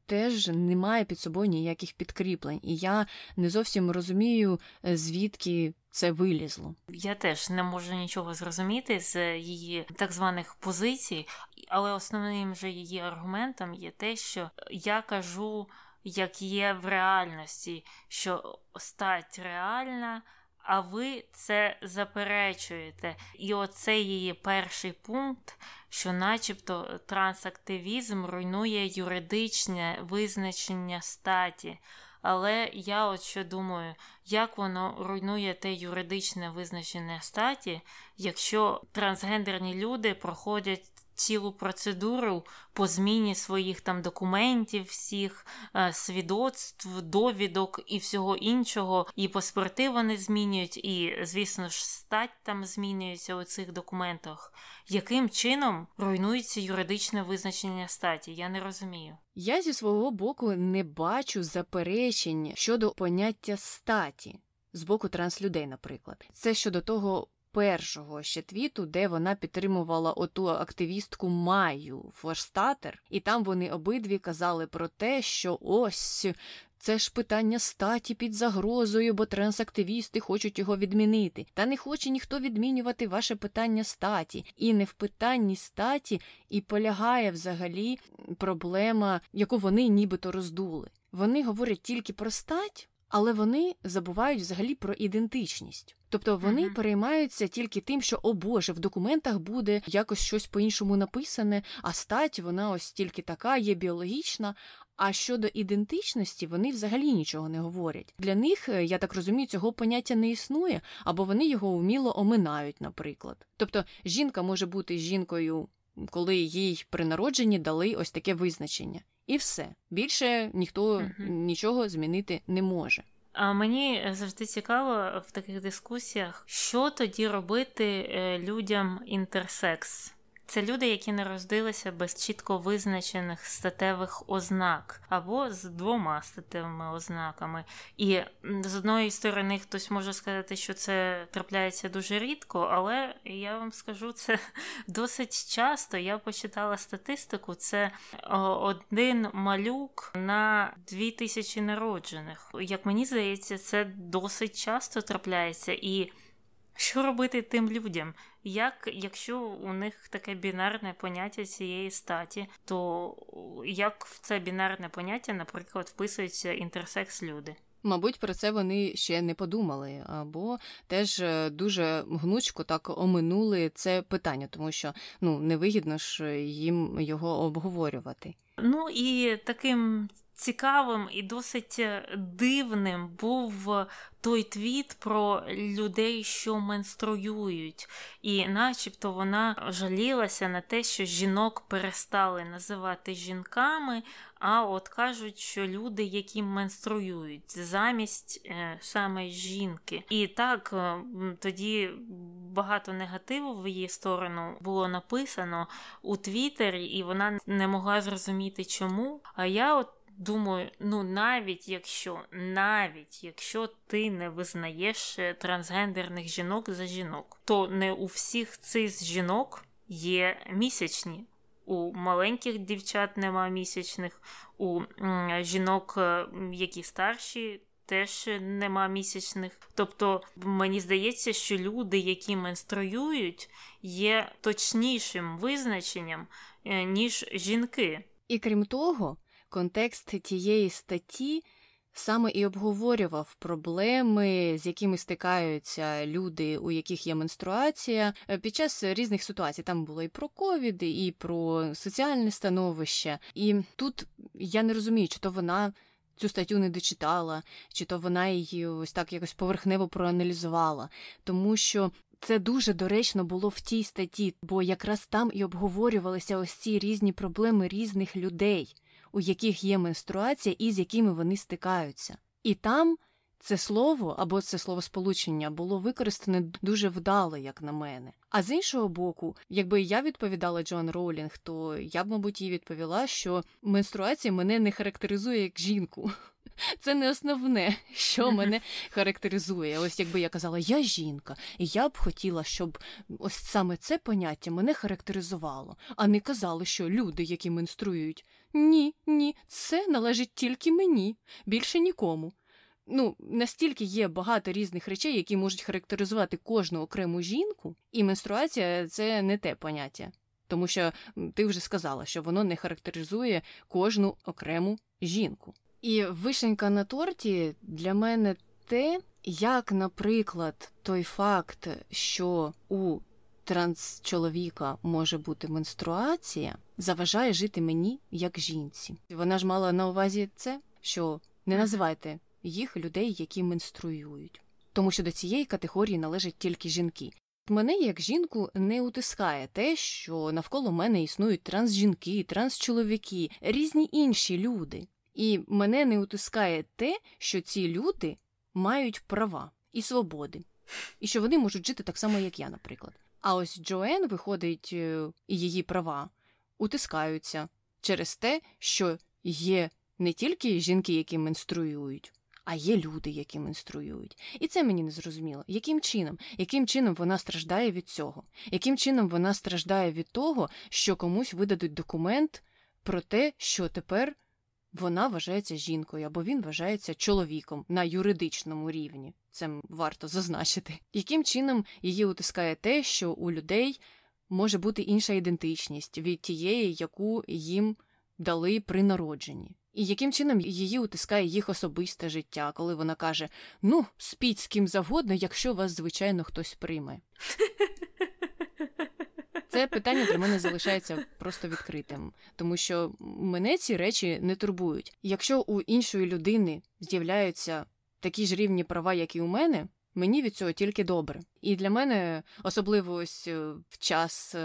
теж не має під собою ніяких підкріплень, і я не зовсім розумію, е, звідки це вилізло. Я теж не можу нічого зрозуміти з її так званих позицій, але основним же її аргументом є те, що я кажу, як є в реальності, що стать реальна. А ви це заперечуєте. І оцей її перший пункт, що, начебто, трансактивізм руйнує юридичне визначення статі. Але я от що думаю, як воно руйнує те юридичне визначення статі, якщо трансгендерні люди проходять цілу процедуру по зміні своїх там документів, всіх е, свідоцтв, довідок і всього іншого, і паспорти вони змінюють, і, звісно ж, стать там змінюється у цих документах. Яким чином руйнується юридичне визначення статі? Я не розумію. Я зі свого боку не бачу заперечень щодо поняття статі. З боку транслюдей, наприклад, це щодо того, першого ще твіту, де вона підтримувала оту активістку Маю Форстатер, і там вони обидві казали про те, що ось. Це ж питання статі під загрозою, бо трансактивісти хочуть його відмінити. Та не хоче ніхто відмінювати ваше питання статі. І не в питанні статі і полягає взагалі проблема, яку вони нібито роздули. Вони говорять тільки про стать, але вони забувають взагалі про ідентичність. Тобто вони uh-huh. переймаються тільки тим, що о Боже, в документах буде якось щось по-іншому написане, а стать вона ось тільки така, є біологічна. А щодо ідентичності, вони взагалі нічого не говорять. Для них, е, я так розумію, цього поняття не існує, або вони його вміло оминають, наприклад. Тобто жінка може бути жінкою, коли їй при народженні дали ось таке визначення. І все більше ніхто uh-huh. нічого змінити не може. А мені завжди цікаво в таких дискусіях, що тоді робити е, людям інтерсекс. Це люди, які народилися без чітко визначених статевих ознак, або з двома статевими ознаками. І з одної сторони, хтось може сказати, що це трапляється дуже рідко, але я вам скажу це досить часто. Я почитала статистику: це один малюк на дві тисячі народжених. Як мені здається, це досить часто трапляється і. Що робити тим людям? Як, Якщо у них таке бінарне поняття цієї статі, то як в це бінарне поняття, наприклад, вписуються інтерсекс люди? Мабуть, про це вони ще не подумали, або теж е, дуже гнучко так оминули це питання, тому що ну невигідно ж їм його обговорювати. Ну і таким цікавим і досить е, дивним був той твіт про людей, що менструюють, і начебто вона жалілася на те, що жінок перестали називати жінками. А от кажуть, що люди, які менструюють замість е, саме жінки. І так е, тоді багато негативу в її сторону було написано у Твіттері, і вона не могла зрозуміти, чому. А я от думаю, ну навіть якщо навіть якщо ти не визнаєш е, трансгендерних жінок за жінок, то не у всіх цих жінок є місячні. У маленьких дівчат нема місячних, у жінок, е, які старші, теж нема місячних. Тобто мені здається, що люди, які менструюють, є точнішим визначенням, е, ніж жінки. І крім того, контекст тієї статті саме і обговорював проблеми, з якими стикаються люди, у яких є менструація, е, під час різних ситуацій. Там було і про ковід, і про соціальне становище. І тут я не розумію, чи то вона. Цю статтю не дочитала, чи то вона її ось так якось поверхнево проаналізувала, тому що це дуже доречно було в тій статті, бо якраз там і обговорювалися ось ці різні проблеми різних людей у яких є менструація і з якими вони стикаються. І там це слово або це словосполучення було використане дуже вдало, як на мене. А з іншого боку, якби я відповідала Джоан Роулінг, то я б, мабуть, їй відповіла, що менструація мене не характеризує як жінку. Це не основне, що мене характеризує. Ось якби я казала, я жінка, і я б хотіла, щоб ось саме це поняття мене характеризувало, а не казали, що люди, які менструюють, ні, ні, це належить тільки мені, більше нікому. Ну, настільки є багато різних речей, які можуть характеризувати кожну окрему жінку, і менструація це не те поняття. Тому що ти вже сказала, що воно не характеризує кожну окрему жінку. І вишенька на торті для мене те, як, наприклад, той факт, що у трансчоловіка може бути менструація, заважає жити мені як жінці. Вона ж мала на увазі це, що не називайте їх людей, які менструюють, тому що до цієї категорії належать тільки жінки. Мене як жінку не утискає те, що навколо мене існують трансжінки, трансчоловіки, різні інші люди. І мене не утискає те, що ці люди мають права і свободи, і що вони можуть жити так само, як я, наприклад. А ось Джоен виходить, е, і її права утискаються через те, що є не тільки жінки, які менструюють, а є люди, які менструюють. І це мені не зрозуміло. Яким чином? Яким чином вона страждає від цього? Яким чином вона страждає від того, що комусь видадуть документ про те, що тепер вона вважається жінкою або він вважається чоловіком на юридичному рівні. Це варто зазначити. Яким чином її утискає те, що у людей може бути інша ідентичність від тієї, яку їм дали при народженні? І яким чином її утискає їх особисте життя, коли вона каже: Ну, спіть з ким завгодно, якщо вас, звичайно, хтось прийме. Це питання для мене залишається просто відкритим, тому що мене ці речі не турбують. Якщо у іншої людини з'являються такі ж рівні права, як і у мене, мені від цього тільки добре. І для мене, особливо ось е, в час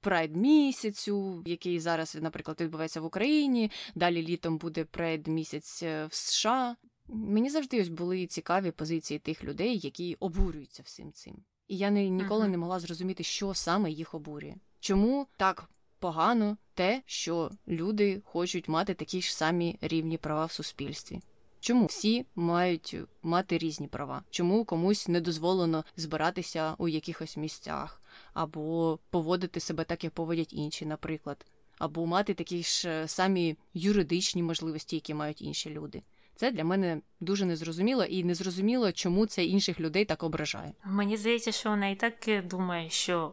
прайд місяцю, який зараз, наприклад, відбувається в Україні, далі літом буде прайд місяць е, в США. Мені завжди ось були цікаві позиції тих людей, які обурюються всім цим. І я не, ніколи uh-huh. не могла зрозуміти, що саме їх обурює. Чому так погано те, що люди хочуть мати такі ж самі рівні права в суспільстві? Чому всі мають мати різні права? Чому комусь не дозволено збиратися у якихось місцях, або поводити себе так, як поводять інші, наприклад, або мати такі ж самі юридичні можливості, які мають інші люди? Це для мене дуже незрозуміло і незрозуміло, чому це інших людей так ображає. Мені здається, що вона і так думає, що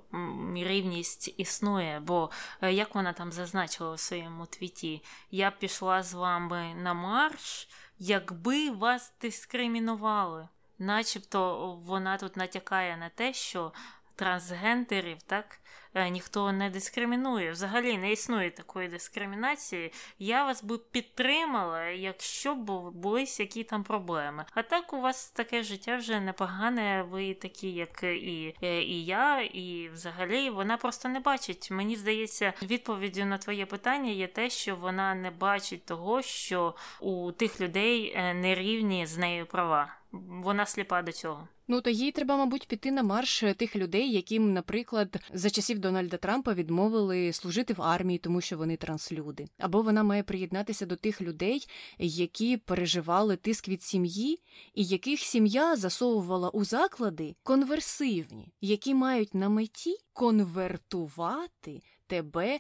рівність існує, бо е, як вона там зазначила у своєму твіті, я пішла з вами на марш, якби вас дискримінували. Начебто вона тут натякає на те, що трансгендерів, так? Е, ніхто не дискримінує. Взагалі не існує такої дискримінації. Я вас би підтримала, якщо б були які там проблеми. А так у вас таке життя вже непогане, ви такі, як і, е, і я, і взагалі вона просто не бачить. Мені здається, відповіддю на твоє питання є те, що вона не бачить того, що у тих людей е, нерівні з нею права. Вона сліпа до цього. Ну то їй треба, мабуть, піти на марш тих людей, яким, наприклад, за часів Дональда Трампа відмовили служити в армії, тому що вони транслюди. Або вона має приєднатися до тих людей, які переживали тиск від сім'ї, і яких сім'я засовувала у заклади конверсивні, які мають на меті конвертувати тебе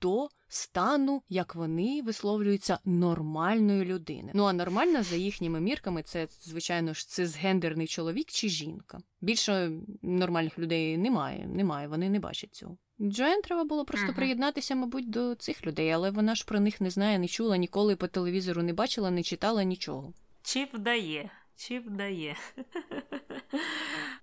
до стану, як вони висловлюються, нормальної людини. Ну а нормальна, за їхніми мірками, це, звичайно ж, цисгендерний чоловік чи жінка. Більше нормальних людей немає, немає, вони не бачать цього. Джоен треба було просто ага. приєднатися, мабуть, до цих людей, але вона ж про них не знає, не чула, ніколи по телевізору не бачила, не читала нічого. Чи вдає? Чи вдає?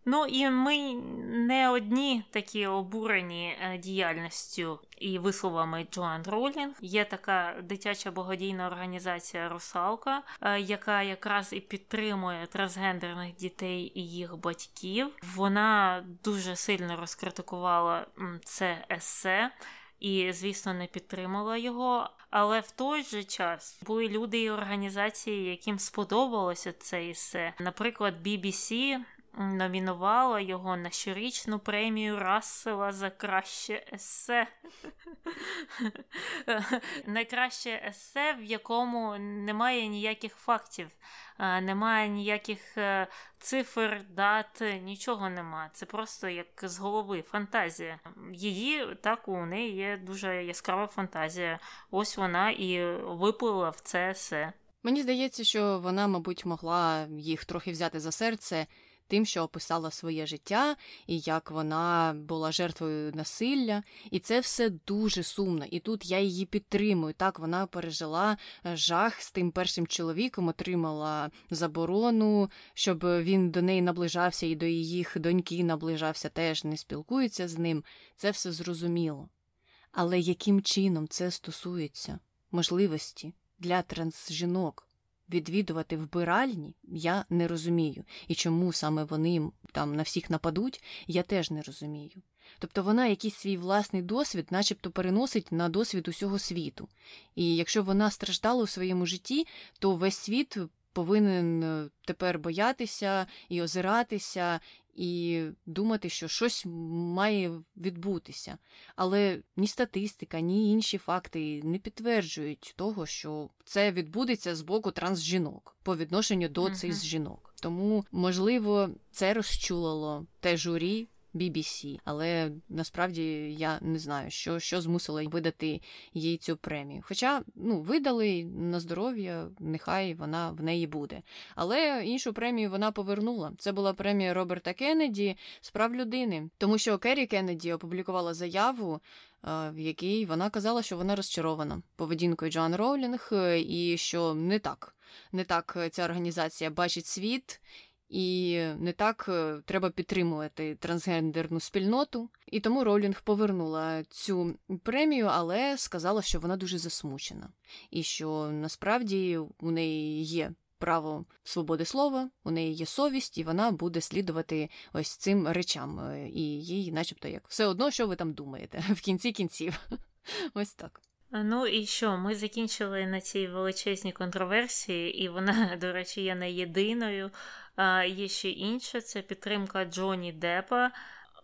Ну і ми не одні такі обурені е, діяльністю і висловами Джоан Ролінг. Є така дитяча благодійна організація Русалка, е, яка якраз і підтримує трансгендерних дітей і їх батьків. Вона дуже сильно розкритикувала це есе. І, звісно, не підтримала його. Але в той же час були люди і організації, яким сподобалося це есе. Наприклад, BBC номінувала його на щорічну премію Рассела за краще есе. Найкраще есе, в якому немає ніяких фактів, немає ніяких е, цифр, дат, нічого нема. Це просто як з голови фантазія. Її так у неї є дуже яскрава фантазія. Ось вона і виплила в це есе. Мені здається, що вона, мабуть, могла їх трохи взяти за серце тим, що описала своє життя, і як вона була жертвою насилля. І це все дуже сумно. І тут я її підтримую. Так, вона пережила е, жах з тим першим чоловіком, отримала заборону, щоб він до неї наближався і до їх доньки наближався, теж не спілкується з ним. Це все зрозуміло. Але яким чином це стосується можливості для трансжінок? Відвідувати вбиральні, я не розумію. І чому саме вони там на всіх нападуть, я теж не розумію. Тобто вона якийсь свій власний досвід, начебто переносить на досвід усього світу. І якщо вона страждала у своєму житті, то весь світ повинен е, тепер боятися і озиратися, і думати, що щось має відбутися. Але ні статистика, ні інші факти не підтверджують того, що це відбудеться з боку трансжінок по відношенню до цих жінок. Тому, можливо, це розчулило те журі. BBC, але насправді я не знаю, що що змусило видати їй цю премію. Хоча ну, видали на здоров'я, нехай вона в неї буде. Але іншу премію вона повернула. Це була премія Роберта Кеннеді з прав людини, тому що Керрі Кеннеді опублікувала заяву. В якій вона казала, що вона розчарована поведінкою Джоан Роулінг, і що не так, не так ця організація бачить світ, і не так е, треба підтримувати трансгендерну спільноту. І тому Ролінг повернула цю премію, але сказала, що вона дуже засмучена, і що насправді у неї є. Право свободи слова, у неї є совість, і вона буде слідувати ось цим речам. Е, і їй, начебто, як все одно, що ви там думаєте в кінці кінців. Ось так. Ну і що? Ми закінчили на цій величезній контроверсії, і вона, до речі, є не єдиною. Є ще інше це підтримка Джоні Депа.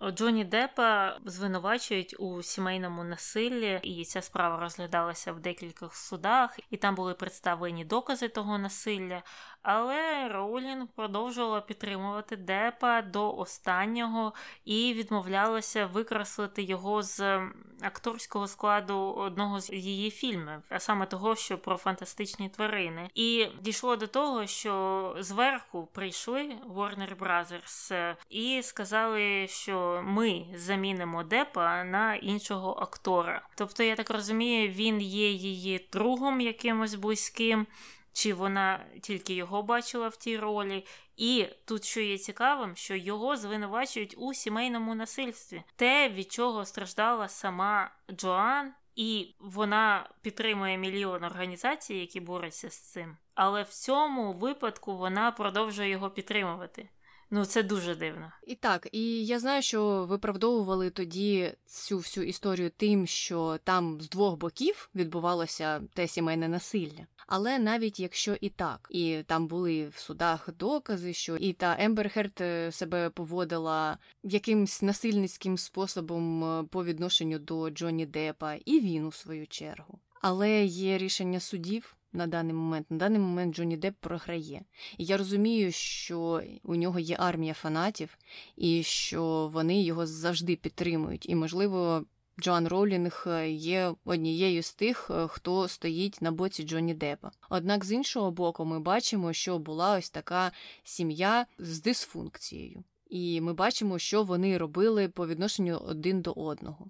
Джоні Депа звинувачують у сімейному насиллі, і ця справа розглядалася в декількох судах, і там були представлені докази того насилля. Але Роулінг продовжувала підтримувати Депа до останнього і відмовлялася викреслити його з акторського складу одного з її фільмів, а саме того, що про фантастичні тварини. І дійшло до того, що зверху прийшли Warner Brothers і сказали, що ми замінимо Депа на іншого актора. Тобто, я так розумію, він є її другом якимось близьким чи вона тільки його бачила в тій ролі. І тут, що є цікавим, що його звинувачують у сімейному насильстві, те, від чого страждала сама Джоан, і вона підтримує мільйон організацій, які борються з цим. Але в цьому випадку вона продовжує його підтримувати. Ну, це дуже дивно. І так, і я знаю, що виправдовували тоді цю всю історію тим, що там з двох боків відбувалося те сімейне насилля. Але навіть якщо і так, і там були в судах докази, що і та Ембер е, себе поводила якимсь насильницьким способом е, по відношенню до Джонні Депа, і він у свою чергу. Але є рішення судів на даний момент. На даний момент Джонні Депп програє. І я розумію, що у нього є армія фанатів, і що вони його завжди підтримують. І, можливо, Джоан Роулінг є однією з тих, хто стоїть на боці Джонні Деппа. Однак, з іншого боку, ми бачимо, що була ось така сім'я з дисфункцією. І ми бачимо, що вони робили по відношенню один до одного.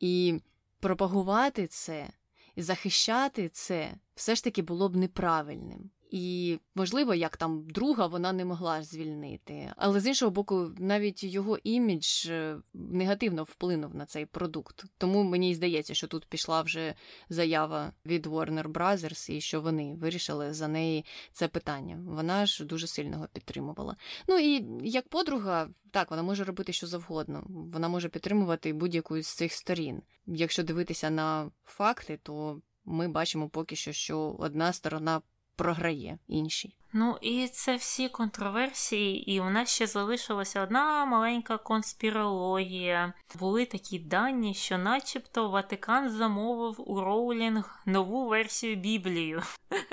І пропагувати це захищати це все ж таки було б неправильним. І, можливо, як там друга вона не могла звільнити. Але з іншого боку, навіть його імідж е, негативно вплинув на цей продукт. Тому мені здається, що тут пішла вже заява від Warner Brothers і що вони вирішили за неї це питання. Вона ж дуже сильно його підтримувала. Ну і як подруга, так, вона може робити що завгодно. Вона може підтримувати будь-яку з цих сторін. Якщо дивитися на факти, то ми бачимо поки що, що одна сторона програє іншій. Ну і це всі контроверсії, і у нас ще залишилася одна маленька конспірологія. Були такі дані, що, начебто, Ватикан замовив у Роулінг нову версію Біблії,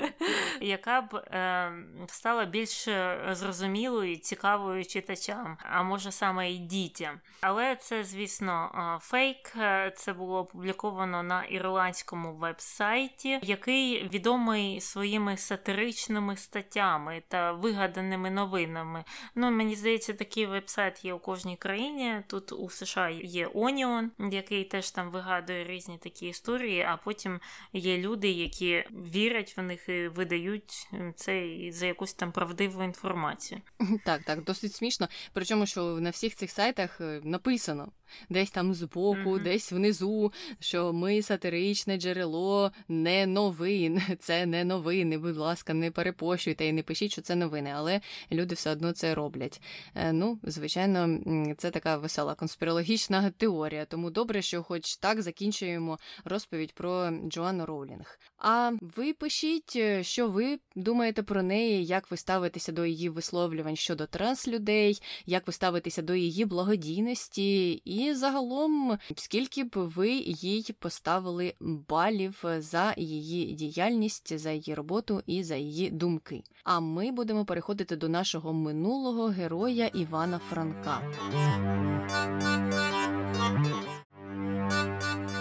яка б е, стала більш зрозумілою і цікавою читачам, а може саме і дітям. Але це, звісно, фейк. Це було опубліковано на ірландському веб-сайті, який відомий своїми сатиричними статтями статтями та вигаданими новинами. Ну, Мені здається, такий вебсайт є у кожній країні. Тут у США є Onion, який теж там вигадує різні такі історії, а потім є люди, які вірять в них і видають це за якусь там правдиву інформацію. Так, так, досить смішно. Причому, що на всіх цих сайтах е, написано десь там збоку, mm-hmm. десь внизу, що ми сатиричне джерело не новин. Це не новини. Будь ласка, не перепощуйте і не пишіть, що це новини, але люди все одно це роблять. Е, ну, звичайно, це така весела конспірологічна теорія. Тому добре, що, хоч так, закінчуємо розповідь про Джоанну Роулінг. А ви пишіть, е, що ви думаєте про неї, як ви ставитеся до її висловлювань щодо транслюдей, як ви ставитеся до її благодійності, і загалом, скільки б ви їй поставили балів за її діяльність, за її роботу і за її думки. А ми будемо переходити до нашого минулого героя Івана Франка.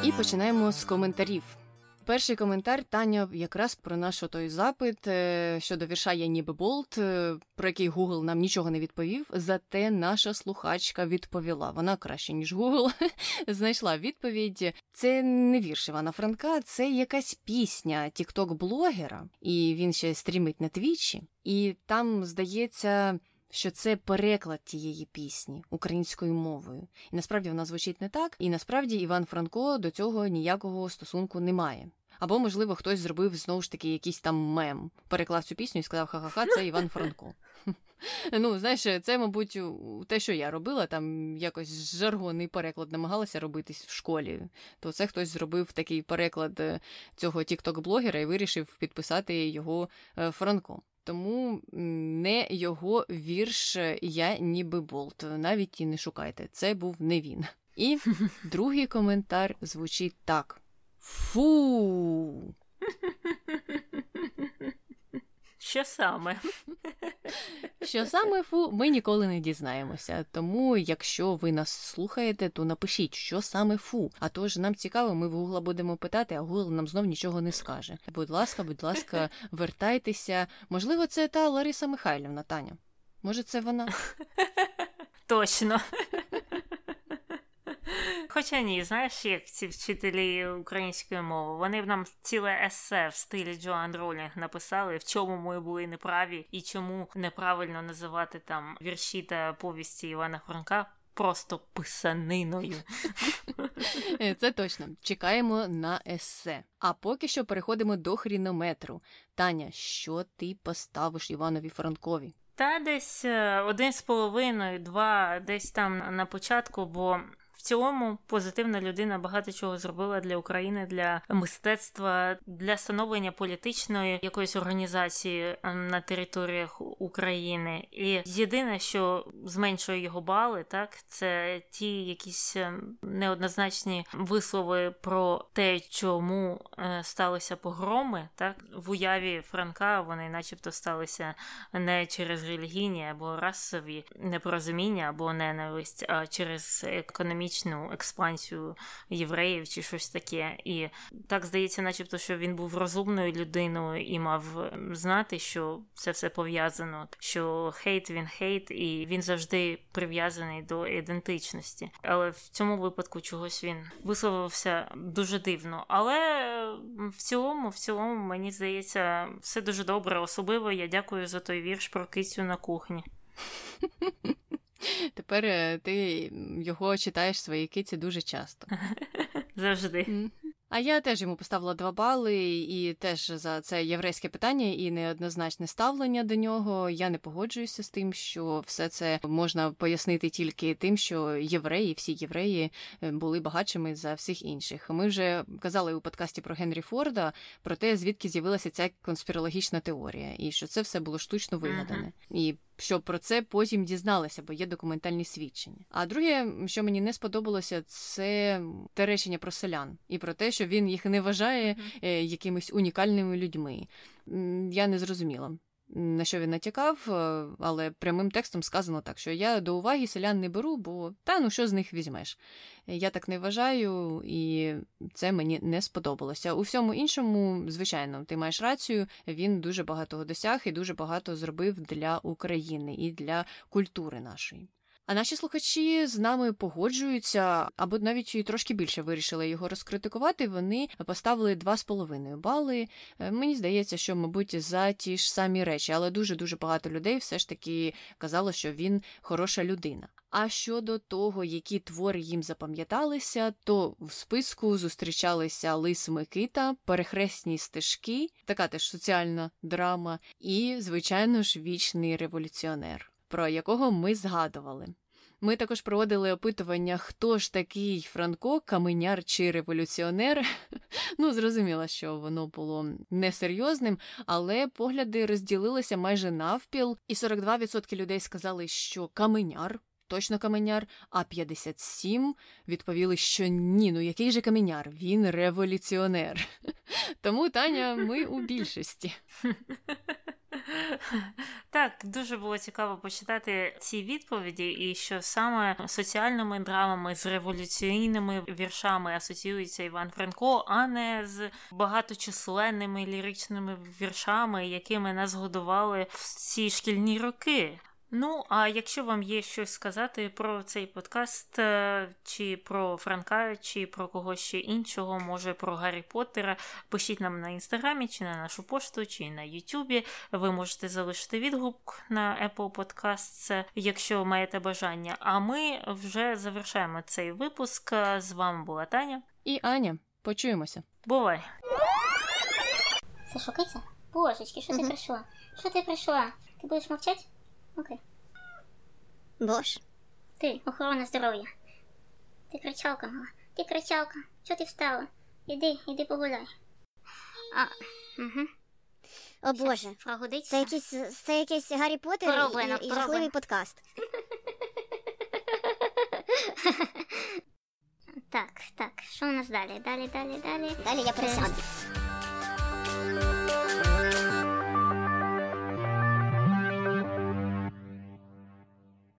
І починаємо з коментарів. Перший коментар Таня якраз про наш той запит е, щодо вірша «Я ніби болт, е, про який Google нам нічого не відповів. Зате наша слухачка відповіла. Вона краще ніж Google, знайшла відповідь. Це не вірш Івана Франка, це якась пісня тікток-блогера, і він ще стрімить на твічі, і там здається що це переклад тієї пісні українською мовою. І насправді вона звучить не так, і насправді Іван Франко до цього ніякого стосунку не має. Або, можливо, хтось зробив знову ж таки якийсь там мем, переклав цю пісню і сказав Ха-ха-ха, це Іван Франко. Ну, знаєш, це, мабуть, те, що я робила, там якось жаргонний переклад намагалася робитись в школі. То це хтось зробив такий переклад е, цього тікток-блогера і вирішив підписати його е, Франко. Тому не його вірш Я ніби болт. Навіть і не шукайте. Це був не він. І другий коментар звучить так: Фу. Що саме? Що саме фу, ми ніколи не дізнаємося. Тому, якщо ви нас слухаєте, то напишіть, що саме фу. А то ж нам цікаво, ми в Гугла будемо питати, а Гугл нам знов нічого не скаже. Будь ласка, будь ласка, вертайтеся. Можливо, це та Лариса Михайлівна Таня. Може, це вона? Точно. Хоча ні, знаєш, як ці вчителі української мови, вони в нам ціле есе в стилі Джоан Ролінг написали, в чому ми були неправі і чому неправильно називати там вірші та повісті Івана Франка. Просто писаниною. Е, це точно. Чекаємо на есе. А поки що переходимо до хрінометру. Таня, що ти поставиш Іванові Франкові? Та десь е, один з половиною, два, десь там на початку, бо цілому позитивна людина багато чого зробила для України, для мистецтва, для становлення політичної якоїсь організації ем, на територіях України. І єдине, що зменшує його бали, так це ті якісь ем, неоднозначні вислови про те, чому е, сталися погроми, так в уяві Франка вони, начебто, сталися не через релігійні або расові непорозуміння або ненависть, а через економічні економічну експансію євреїв чи щось таке. І так здається, начебто, що він був розумною людиною і мав знати, що це все пов'язано, що хейт він хейт, і він завжди прив'язаний до ідентичності. Але в цьому випадку чогось він висловився дуже дивно. Але в цілому, в цілому, мені здається, все дуже добре. Особливо я дякую за той вірш про кицю на кухні. Тепер е, ти його читаєш своїй киці дуже часто. Завжди. А я теж йому поставила два бали, і теж за це єврейське питання і неоднозначне ставлення до нього. Я не погоджуюся з тим, що все це можна пояснити тільки тим, що євреї, всі євреї е, були багатшими за всіх інших. Ми вже казали у подкасті про Генрі Форда про те, звідки з'явилася ця конспірологічна теорія, і що це все було штучно вигадане. Uh-huh. І щоб про це потім дізналися, бо є документальні свідчення. А друге, що мені не сподобалося, це те речення про селян і про те, що він їх не вважає е, якимись унікальними людьми. Я не зрозуміла. На що він натякав, е, але прямим текстом сказано так, що я до уваги селян не беру, бо та ну що з них візьмеш. Я так не вважаю, і це мені не сподобалося. У всьому іншому, звичайно, ти маєш рацію, він дуже багато досяг і дуже багато зробив для України і для культури нашої. А наші слухачі з нами погоджуються, або навіть трошки більше вирішили його розкритикувати. Вони поставили 2,5 бали. Е, мені здається, що, мабуть, за ті ж самі речі, але дуже дуже багато людей все ж таки казало, що він хороша людина. А щодо того, які твори їм запам'яталися, то в списку зустрічалися Лис Микита, перехресні стежки, така теж соціальна драма, і, звичайно ж, вічний революціонер про якого ми згадували. Ми також проводили опитування, хто ж такий Франко, каменяр чи революціонер. Ну, зрозуміло, що воно було несерйозним, але погляди розділилися майже навпіл, і 42% людей сказали, що каменяр. Точно каменяр, а 57 відповіли, що ні, ну який же каменяр? Він революціонер. Тому Таня, ми у більшості. Так, дуже було цікаво почитати ці відповіді, і що саме соціальними драмами з революційними віршами асоціюється Іван Франко, а не з багаточисленними ліричними віршами, якими нас годували в ці шкільні роки. Ну, а якщо вам є щось сказати про цей подкаст, е, чи про Франка, чи про когось ще іншого, може про Гаррі Поттера, пишіть нам на інстаграмі, чи на нашу пошту, чи на Ютубі. Ви можете залишити відгук на Apple Podcasts, якщо маєте бажання. А ми вже завершаємо цей випуск. З вами була Таня і Аня. Почуємося. Бувай! Це шокиться? Божечки, що ти прийшла? Що ти прийшла? Ти будеш мовчати? Окей. Бош. Ти, охорона здоров'я. Ти кричалка мала. Ти кричалка. Чого ти встала? Іди, іди погуляй. А, угу. О Боже. Фрагудиться. Це якийсь, це якийсь Гаррі Поттер Пороблено, і, і жахливий подкаст. так, так. Що у нас далі? Далі, далі, далі. Далі я присяду.